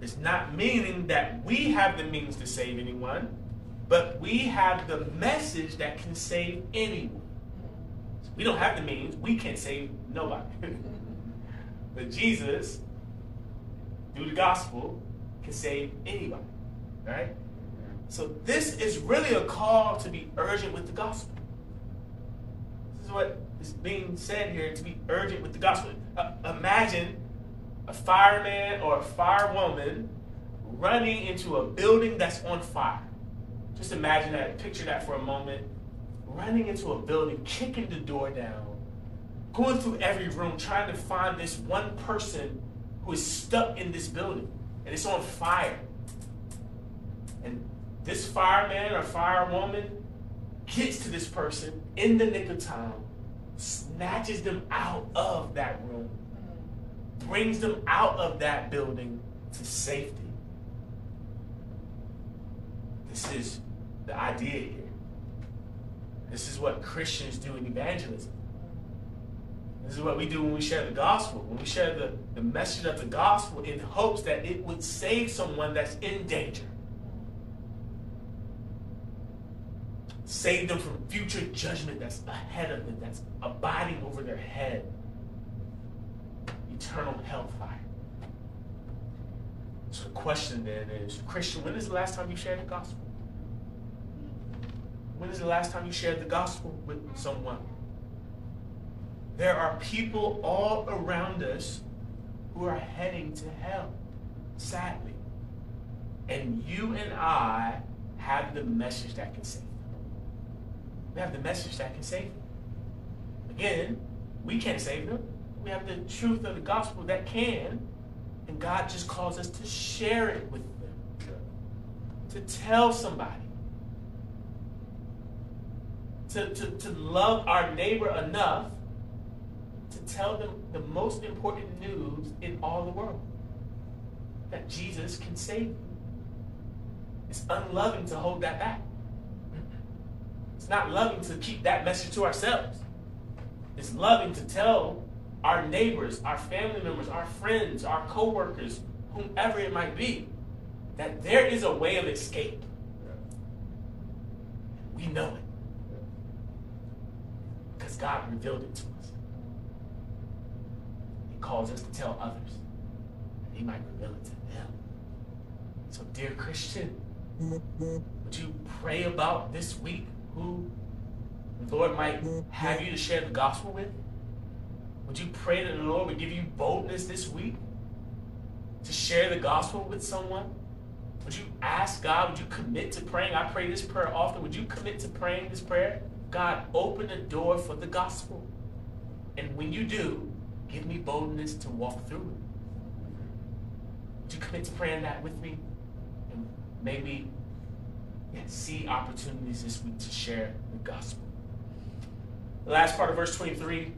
is not meaning that we have the means to save anyone, but we have the message that can save anyone. So we don't have the means, we can't save nobody. but Jesus, through the gospel, can save anybody. Right? So this is really a call to be urgent with the gospel. This is what is being said here to be urgent with the gospel. Uh, imagine a fireman or a firewoman running into a building that's on fire. Just imagine that, picture that for a moment. Running into a building, kicking the door down, going through every room, trying to find this one person who is stuck in this building and it's on fire. And this fireman or firewoman gets to this person in the nick of time, snatches them out of that room, brings them out of that building to safety. This is the idea here. This is what Christians do in evangelism. This is what we do when we share the gospel. When we share the, the message of the gospel in hopes that it would save someone that's in danger. Save them from future judgment that's ahead of them, that's abiding over their head. Eternal hellfire. So the question then is, Christian, when is the last time you shared the gospel? When is the last time you shared the gospel with someone? There are people all around us who are heading to hell, sadly. And you and I have the message that can save them. We have the message that can save them. Again, we can't save them. We have the truth of the gospel that can, and God just calls us to share it with them, to tell somebody, to, to, to love our neighbor enough to tell them the most important news in all the world that Jesus can save you. It's unloving to hold that back. It's not loving to keep that message to ourselves. It's loving to tell our neighbors, our family members, our friends, our coworkers, whomever it might be, that there is a way of escape. We know it. Because God revealed it to us. Calls us to tell others. And he might reveal it to them. So, dear Christian, would you pray about this week who the Lord might have you to share the gospel with? Would you pray that the Lord would give you boldness this week to share the gospel with someone? Would you ask God, would you commit to praying? I pray this prayer often. Would you commit to praying this prayer? God, open the door for the gospel. And when you do, give me boldness to walk through would you commit to praying that with me? And maybe yeah, see opportunities this week to share the gospel. The last part of verse 23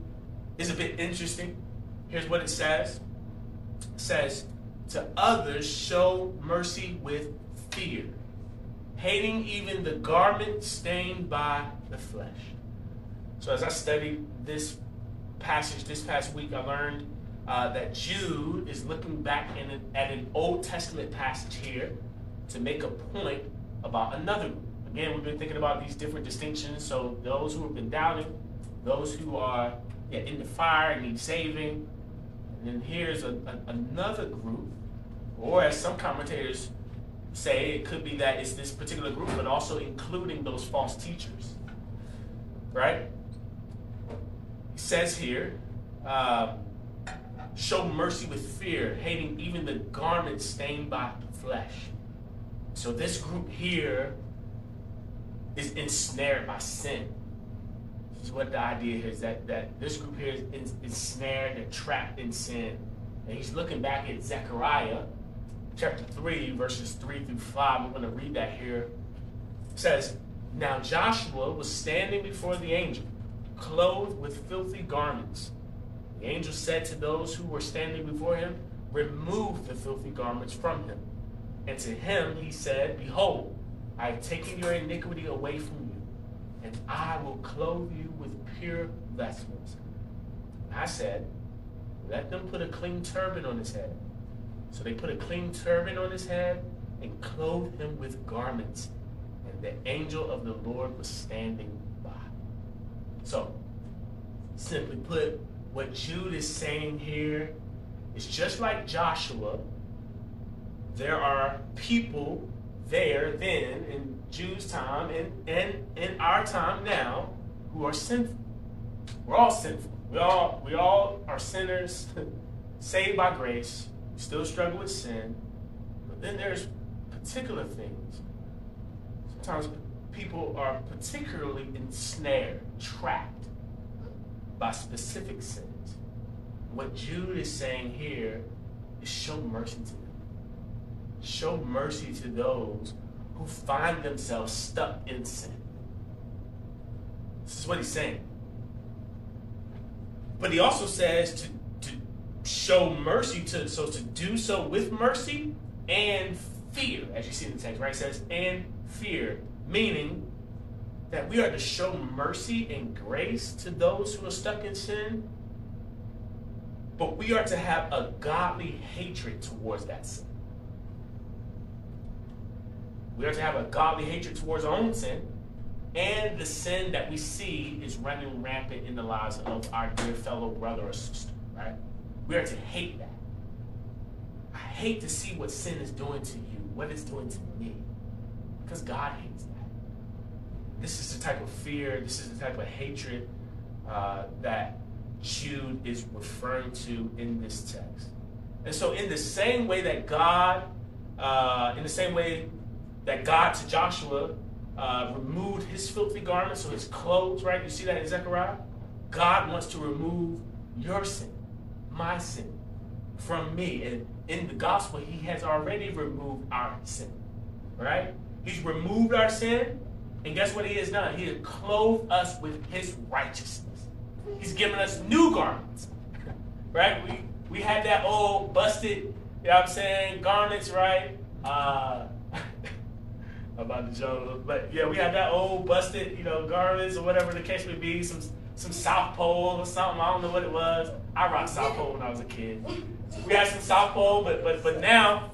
is a bit interesting. Here's what it says. It says, to others show mercy with fear, hating even the garment stained by the flesh. So as I studied this passage this past week, I learned uh, that Jude is looking back in at an Old Testament passage here to make a point about another group. Again, we've been thinking about these different distinctions. So those who have been doubting, those who are yeah, in the fire and need saving, and then here's a, a, another group, or as some commentators say, it could be that it's this particular group, but also including those false teachers. Right? Says here, uh, show mercy with fear, hating even the garment stained by the flesh. So this group here is ensnared by sin. This is what the idea is that, that this group here is ensnared and trapped in sin. And he's looking back at Zechariah chapter 3, verses 3 through 5. I'm going to read that here. It says, Now Joshua was standing before the angel, clothed with filthy garments. The angel said to those who were standing before him, Remove the filthy garments from him. And to him he said, Behold, I have taken your iniquity away from you, and I will clothe you with pure vestments. I said, Let them put a clean turban on his head. So they put a clean turban on his head and clothed him with garments. And the angel of the Lord was standing. So, simply put, what Jude is saying here is just like Joshua, there are people there then in Jude's time and, and in our time now who are sinful. We're all sinful. We all we all are sinners, saved by grace. Still struggle with sin. But then there's particular things. Sometimes people are particularly ensnared, trapped by specific sins. What Jude is saying here is show mercy to them show mercy to those who find themselves stuck in sin. This is what he's saying. But he also says to, to show mercy to so to do so with mercy and fear, as you see in the text, right? It says and fear, meaning that we are to show mercy and grace to those who are stuck in sin, but we are to have a godly hatred towards that sin. We are to have a godly hatred towards our own sin and the sin that we see is running rampant in the lives of our dear fellow brother or sister, right? We are to hate that. I hate to see what sin is doing to you, what it's doing to me, because God hates. This is the type of fear, this is the type of hatred uh, that Jude is referring to in this text. And so, in the same way that God, uh, in the same way that God to Joshua uh, removed his filthy garments, so his clothes, right? You see that in Zechariah? God wants to remove your sin, my sin, from me. And in the gospel, he has already removed our sin, right? He's removed our sin, and guess what he has done? He has clothed us with his righteousness. He's given us new garments, right? We, we had that old busted, you know what I'm saying, garments, right? Uh, about the jungle. But yeah, we had that old busted, you know, garments or whatever the case may be, some some South Pole or something. I don't know what it was. I rocked South Pole when I was a kid. We had some South Pole, but but but now,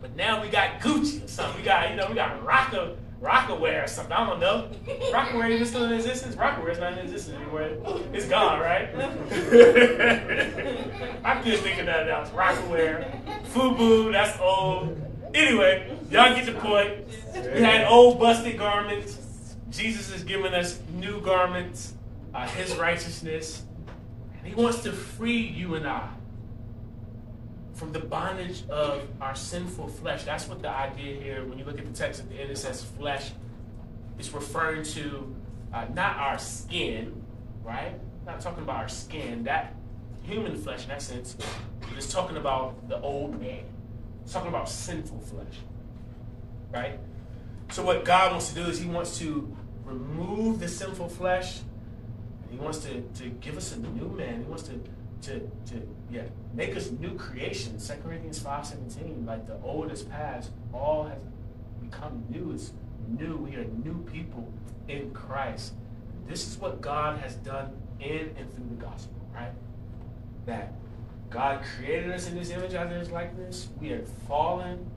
but now we got Gucci or something. We got you know we got Rocka Rocawear or something. I don't know. Rocawear even still in existence? Rocawear is not in existence anymore. It's gone, right? I couldn't think of that else. Rocawear, Fubu, that's old. Anyway, y'all get the point. We had old busted garments. Jesus is giving us new garments, uh, his righteousness. And he wants to free you and I from the bondage of our sinful flesh. That's what the idea here, when you look at the text at the end, it says flesh. It's referring to uh, not our skin, right? Not talking about our skin. That human flesh, in that sense, it's talking about the old man It's talking about sinful flesh. Right? So what God wants to do is he wants to remove the sinful flesh. And he wants to, to give us a new man. He wants to to, to yeah, make us new creations. 2 Corinthians 5 17, like the old is past, all has become new. It's new. We are new people in Christ. This is what God has done in and through the gospel, right? That God created us in his image after his likeness. We are fallen.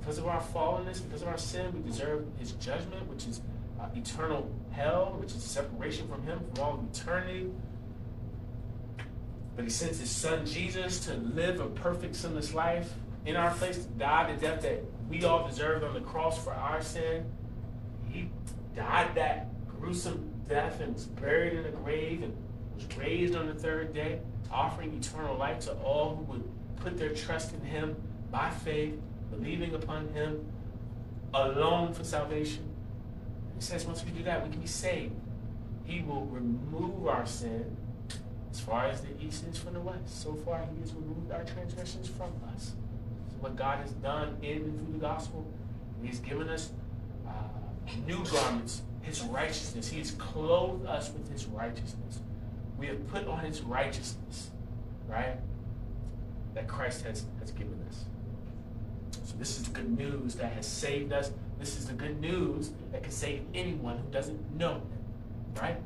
Because of our fallenness, because of our sin, we deserve his judgment, which is uh, eternal hell, which is separation from him from all eternity. But he sent his son Jesus to live a perfect sinless life in our place, to die the death that we all deserved on the cross for our sin. He died that gruesome death and was buried in a grave and was raised on the third day, offering eternal life to all who would put their trust in him by faith, believing upon him alone for salvation. He says once we do that, we can be saved. He will remove our sin as far as the east is from the west, so far he has removed our transgressions from us. So what God has done in and through the gospel, he has given us uh, new garments, his righteousness. He has clothed us with his righteousness. We have put on his righteousness, right? That Christ has, has given us. So this is the good news that has saved us. This is the good news that can save anyone who doesn't know him, right?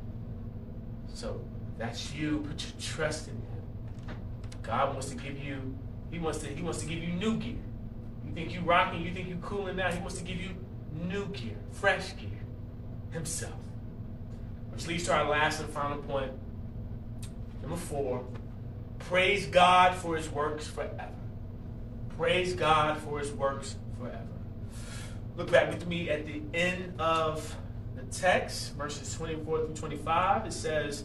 So that's you. Put your trust in Him. God wants to give you. He wants to. He wants to give you new gear. You think you're rocking. You think you're cooling now. He wants to give you new gear, fresh gear, Himself. Which leads to our last and final point. Number four. Praise God for His works forever. Praise God for His works forever. Look back with me at the end of the text, verses 24 through 25. It says.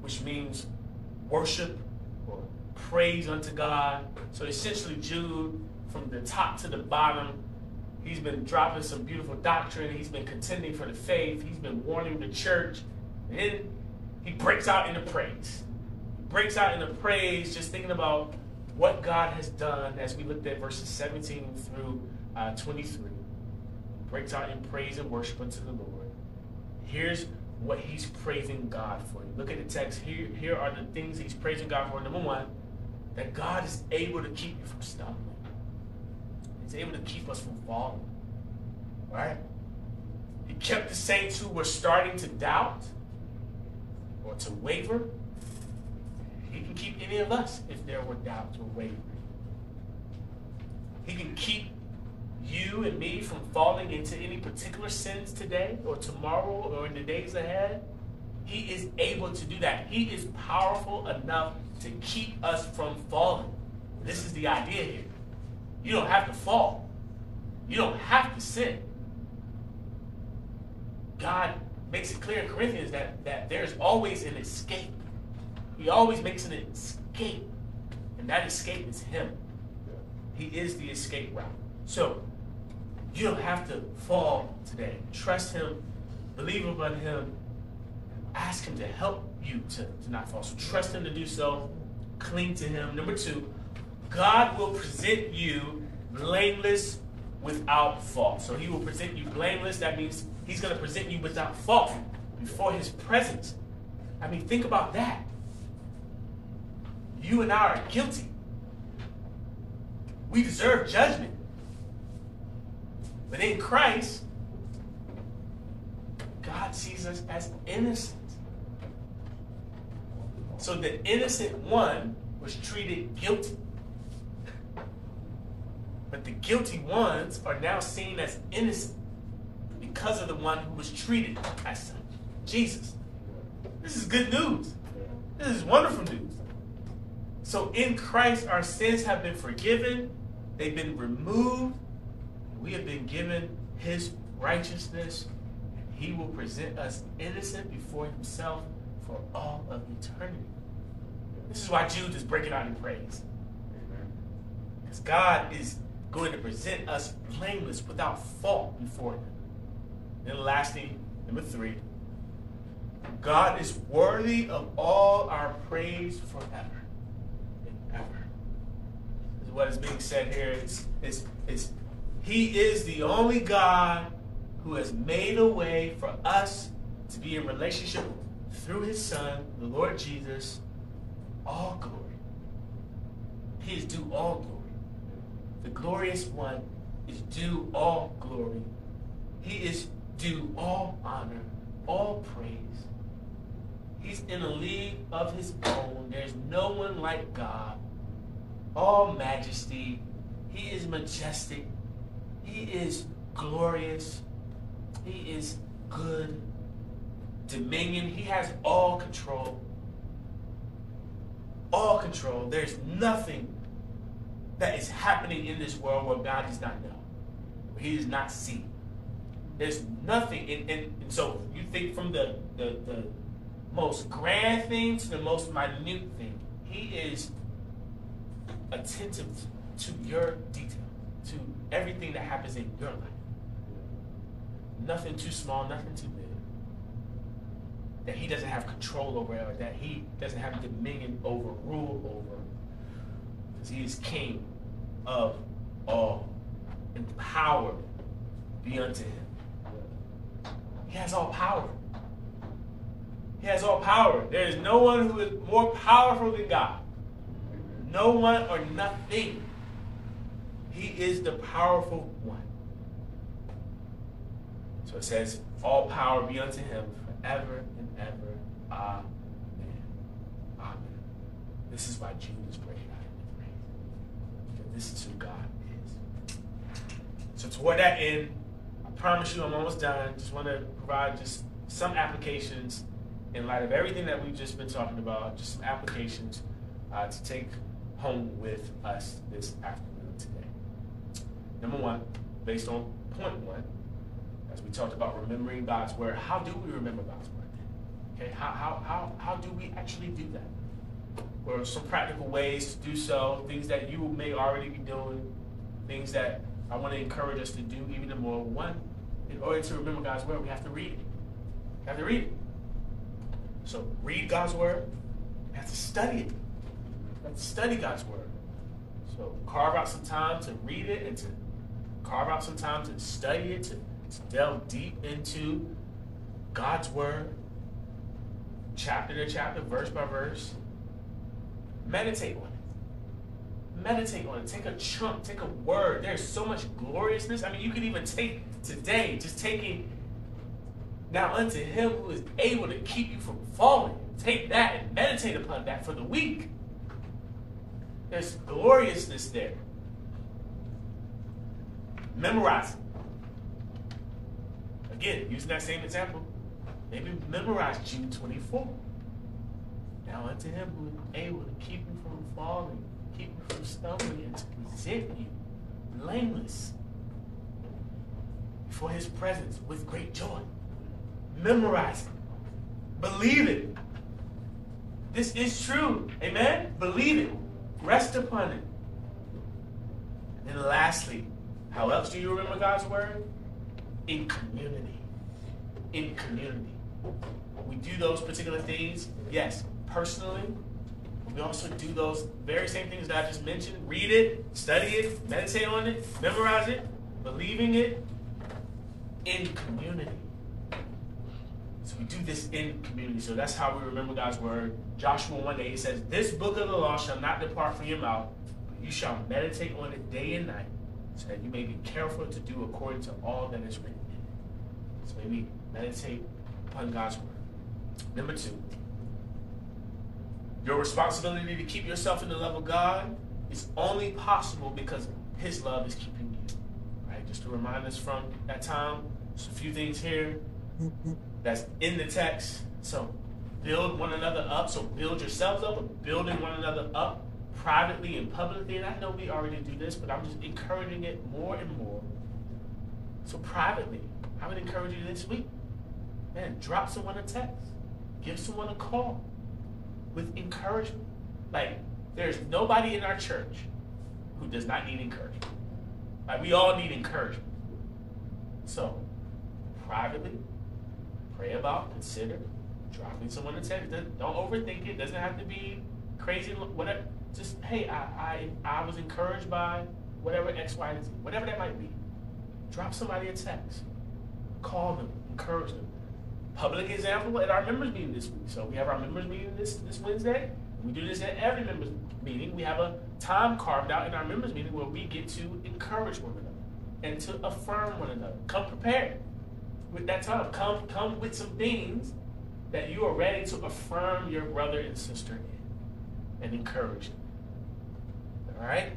which means worship or praise unto God. So essentially, Jude, from the top to the bottom, he's been dropping some beautiful doctrine. He's been contending for the faith. He's been warning the church. And then he breaks out into praise. He breaks out into praise, just thinking about what God has done as we looked at verses 17 through uh, 23. Breaks out in praise and worship unto the Lord. Here's what he's praising God for. Look at the text, here, here are the things he's praising God for. Number one, that God is able to keep you from stumbling. He's able to keep us from falling. Right? He kept the saints who were starting to doubt or to waver. He can keep any of us if there were doubts or wavering. He can keep you and me from falling into any particular sins today or tomorrow or in the days ahead. He is able to do that. He is powerful enough to keep us from falling. This is the idea here. You don't have to fall. You don't have to sin. God makes it clear in Corinthians that, that there's always an escape. He always makes an escape. And that escape is Him. He is the escape route. So you don't have to fall today. Trust Him, believe upon Him, ask Him to help you to, to not fall. So trust Him to do so. Cling to Him. Number two, God will present you blameless without fault. So He will present you blameless. That means He's going to present you without fault before His presence. I mean, think about that. You and I are guilty. We deserve judgment. But in Christ, God sees us as innocent. So the innocent one was treated guilty. But the guilty ones are now seen as innocent because of the one who was treated as such Jesus. This is good news. This is wonderful news. So in Christ, our sins have been forgiven they've been removed. We have been given his righteousness. And he will present us innocent before himself for all of eternity. This is why Jude is breaking out in praise. Because God is going to present us blameless without fault before him. And lastly, number three, God is worthy of all our praise forever and ever. Is what is being said here. It's, it's, it's, he is the only God who has made a way for us to be in relationship through his Son, the Lord Jesus, all glory. He is due all glory. The glorious one is due all glory. He is due all honor, all praise. He's in a league of his own. There's no one like God. All majesty. He is majestic. He is glorious. He is good. Dominion. He has all control. All control. There's nothing that is happening in this world where God does not know. where He does not see. There's nothing. And, and, and so you think from the, the, the most grand thing to the most minute thing. He is attentive to your detail, to everything that happens in your life. Nothing too small, nothing too big. That he doesn't have control over, or that he doesn't have dominion over, rule over. Because he is king of all. And power be unto him. He has all power. He has all power. There is no one who is more powerful than God. No one or nothing. He is the powerful one. So it says, All power be unto him forever and ever. Amen. Amen. This is why Jude prayed. Because this is who God is. So toward that end, I promise you I'm almost done. Just want to provide just some applications in light of everything that we've just been talking about, just some applications uh, to take home with us this afternoon. Number one, based on point one, as we talked about remembering God's word, how do we remember God's word? Okay, how, how, how, how do we actually do that? Or some practical ways to do so, things that you may already be doing, things that I want to encourage us to do even more. One, in order to remember God's word, we have to read it. We have to read it. So read God's word. You have to study it. You have to study God's word. So carve out some time to read it and to carve out some time to study it, to, to delve deep into God's word, chapter to chapter, verse by verse. Meditate on it. Meditate on it. Take a chunk, take a word. There's so much gloriousness. I mean, you could even take today, just taking now unto him who is able to keep you from falling. Take that and meditate upon that for the week. There's gloriousness there. Memorize it. Again, using that same example, maybe memorize Jude 24. Now unto him who is able to keep you from falling, keep you from stumbling, and to present you blameless before his presence with great joy. Memorize it. Believe it. This is true. Amen? Believe it. Rest upon it. And lastly, how else do you remember God's word? In community. In community. We do those particular things, yes, personally. We also do those very same things that I just mentioned. Read it, study it, meditate on it, memorize it, believing it in community. So we do this in community. So that's how we remember God's word. Joshua 1 day, he says, This book of the law shall not depart from your mouth, but you shall meditate on it day and night, so that you may be careful to do according to all that is written. So maybe meditate upon God's word. Number two, your responsibility to keep yourself in the love of God is only possible because His love is keeping you. Right? Just to remind us from that time, there's a few things here that's in the text. So build one another up. So build yourselves up, building one another up privately and publicly, and I know we already do this, but I'm just encouraging it more and more. So privately, I would encourage you this week, man, drop someone a text, give someone a call with encouragement. Like, there's nobody in our church who does not need encouragement. Like, we all need encouragement. So, privately, pray about, consider dropping someone a text. Don't overthink it. Doesn't have to be crazy. Whatever. Just hey, I I, I was encouraged by whatever X, Y, and Z, whatever that might be. Drop somebody a text. Call them. Encourage them. Public example at our members meeting this week. So we have our members meeting this this Wednesday. We do this at every members meeting. We have a time carved out in our members meeting where we get to encourage one another and to affirm one another. Come prepared with that time. Come come with some things that you are ready to affirm your brother and sister in and encourage them. All right?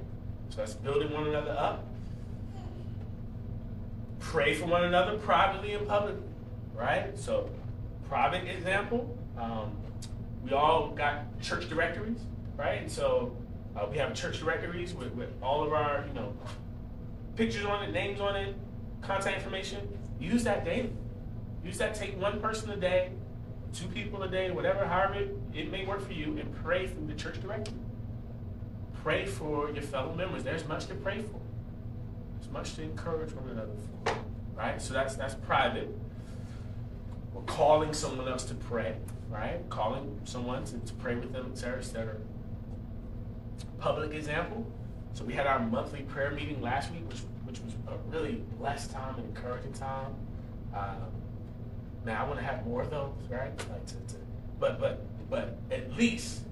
So that's building one another up. Pray for one another privately and publicly. Right? So, private example, um, we all got church directories, right? And so uh, we have church directories with, with all of our, you know, pictures on it, names on it, contact information. Use that daily. Use that. Take one person a day, two people a day, whatever, however it, it may work for you, and pray through the church directory. Pray for your fellow members. There's much to pray for. There's much to encourage one another for. Right? So that's that's private. We're calling someone else to pray, right? Calling someone to, to pray with them, etc., etc. Public example. So we had our monthly prayer meeting last week, which which was a really blessed time and encouraging time. Um, now I want to have more of those, right? Like to, to, but but but at least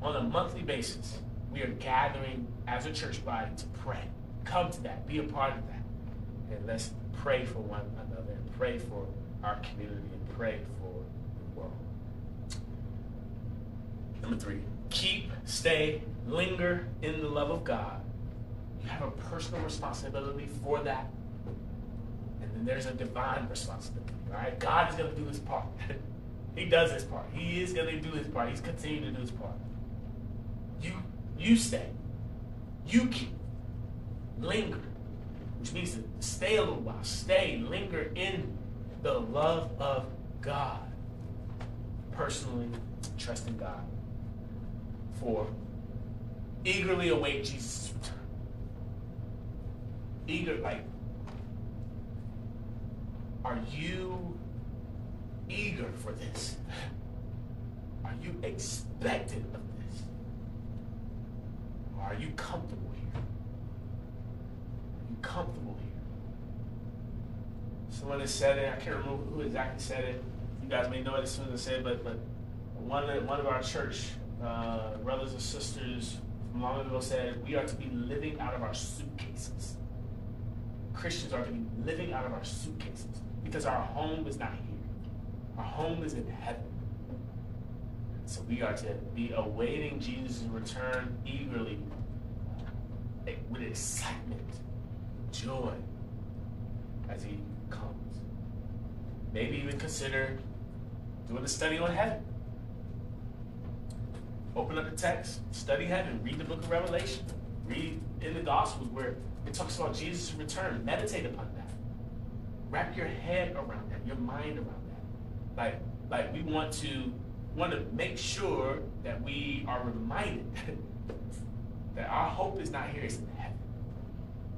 on a monthly basis, we are gathering as a church body to pray. Come to that. Be a part of that. And let's pray for one another and pray for our community and pray for the world. Number three, keep, stay, linger in the love of God. You have a personal responsibility for that. And then there's a divine responsibility. Right? God is going to do his part. he does his part. He is going to do his part. He's continuing to do his part. You, stay. You keep. Linger. Which means to stay a little while. Stay. Linger in the love of God. Personally, trust in God. For eagerly await Jesus' return. Eager, like are you eager for this? Are you expectant of are you comfortable here? Are you comfortable here? Someone has said it, I can't remember who exactly said it. You guys may know it as soon as I say it, but, but one, of, one of our church uh, brothers and sisters from long ago said, We are to be living out of our suitcases. Christians are to be living out of our suitcases because our home is not here. Our home is in heaven. So we are to be awaiting Jesus' return eagerly, uh, with excitement, joy, as he comes. Maybe even consider doing a study on heaven. Open up the text, study heaven, read the book of Revelation, read in the Gospels where it talks about Jesus' return. Meditate upon that. Wrap your head around that, your mind around that. Like, like we want to want to make sure that we are reminded that our hope is not here, it's in heaven.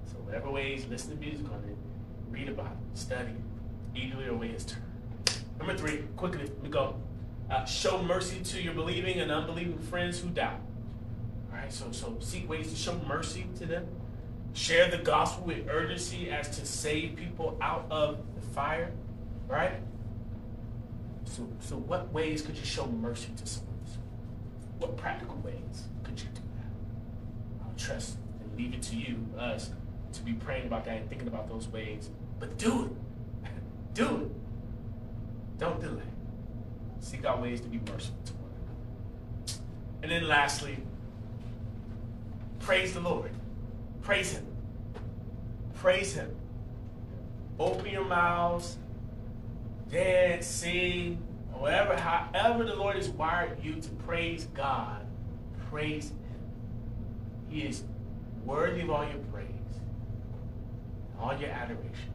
So whatever ways, listen to music on it, read about it, study it, eagerly await his turn. Number three, quickly, let me go. Uh, show mercy to your believing and unbelieving friends who doubt. All right, so so seek ways to show mercy to them. Share the gospel with urgency as to save people out of the fire, right? So, so what ways could you show mercy to someone? What practical ways could you do that? I'll trust and leave it to you, us, to be praying about that and thinking about those ways. But do it. do it. Don't delay. Seek out ways to be merciful to one another. And then lastly, praise the Lord. Praise Him. Praise Him. Open your mouths, dance, sing, whatever, however the Lord has wired you to praise God, praise Him. He is worthy of all your praise, all your adoration.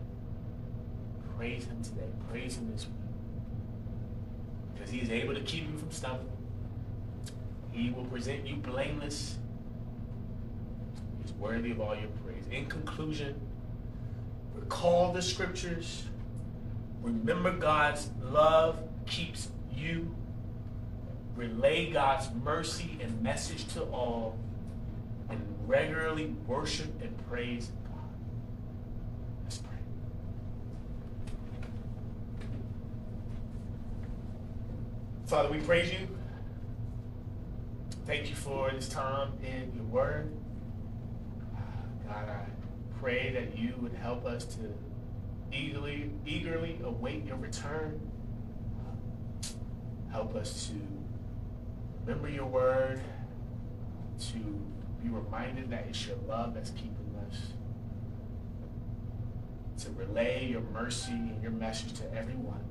Praise him today. Praise him this week. Because he is able to keep you from stumbling. He will present you blameless. He's worthy of all your praise. In conclusion, recall the scriptures. Remember God's love keeps you. Relay God's mercy and message to all. And regularly worship and praise God. Let's pray. Father, we praise you. Thank you for this time in your word. God, I pray that you would help us to eagerly, eagerly await your return. Help us to remember your word, to be reminded that it's your love that's keeping us, to relay your mercy and your message to everyone,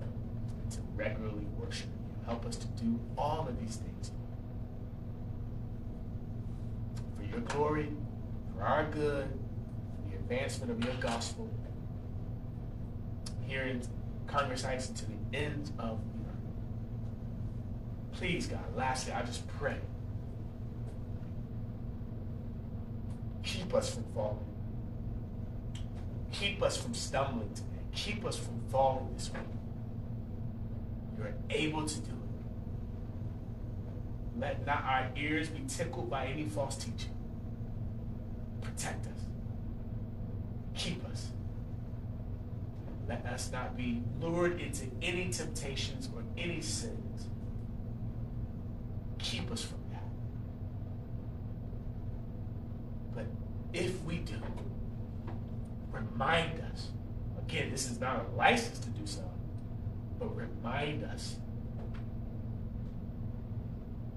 and to regularly worship you. Help us to do all of these things for your glory, for our good, for the advancement of your gospel here in Congress Heights to the ends of. Please, God, lastly, I just pray. Keep us from falling. Keep us from stumbling today. Keep us from falling this week. You're able to do it. Let not our ears be tickled by any false teaching. Protect us. Keep us. Let us not be lured into any temptations or any sins. Keep us from that. But if we do, remind us. Again, this is not a license to do so, but remind us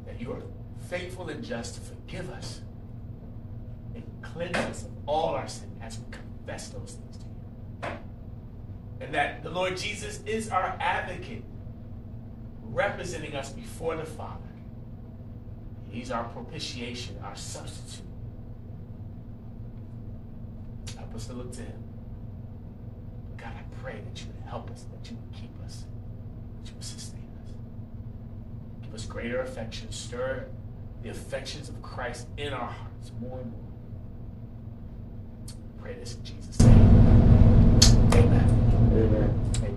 that you are faithful and just to forgive us and cleanse us of all our sin as we confess those things to you. And that the Lord Jesus is our advocate, representing us before the Father. He's our propitiation, our substitute. Help us to look to Him. God, I pray that you would help us, that you would keep us, that you would sustain us. Give us greater affection. Stir the affections of Christ in our hearts more and more. Pray this in Jesus' name. Amen. Amen. Amen.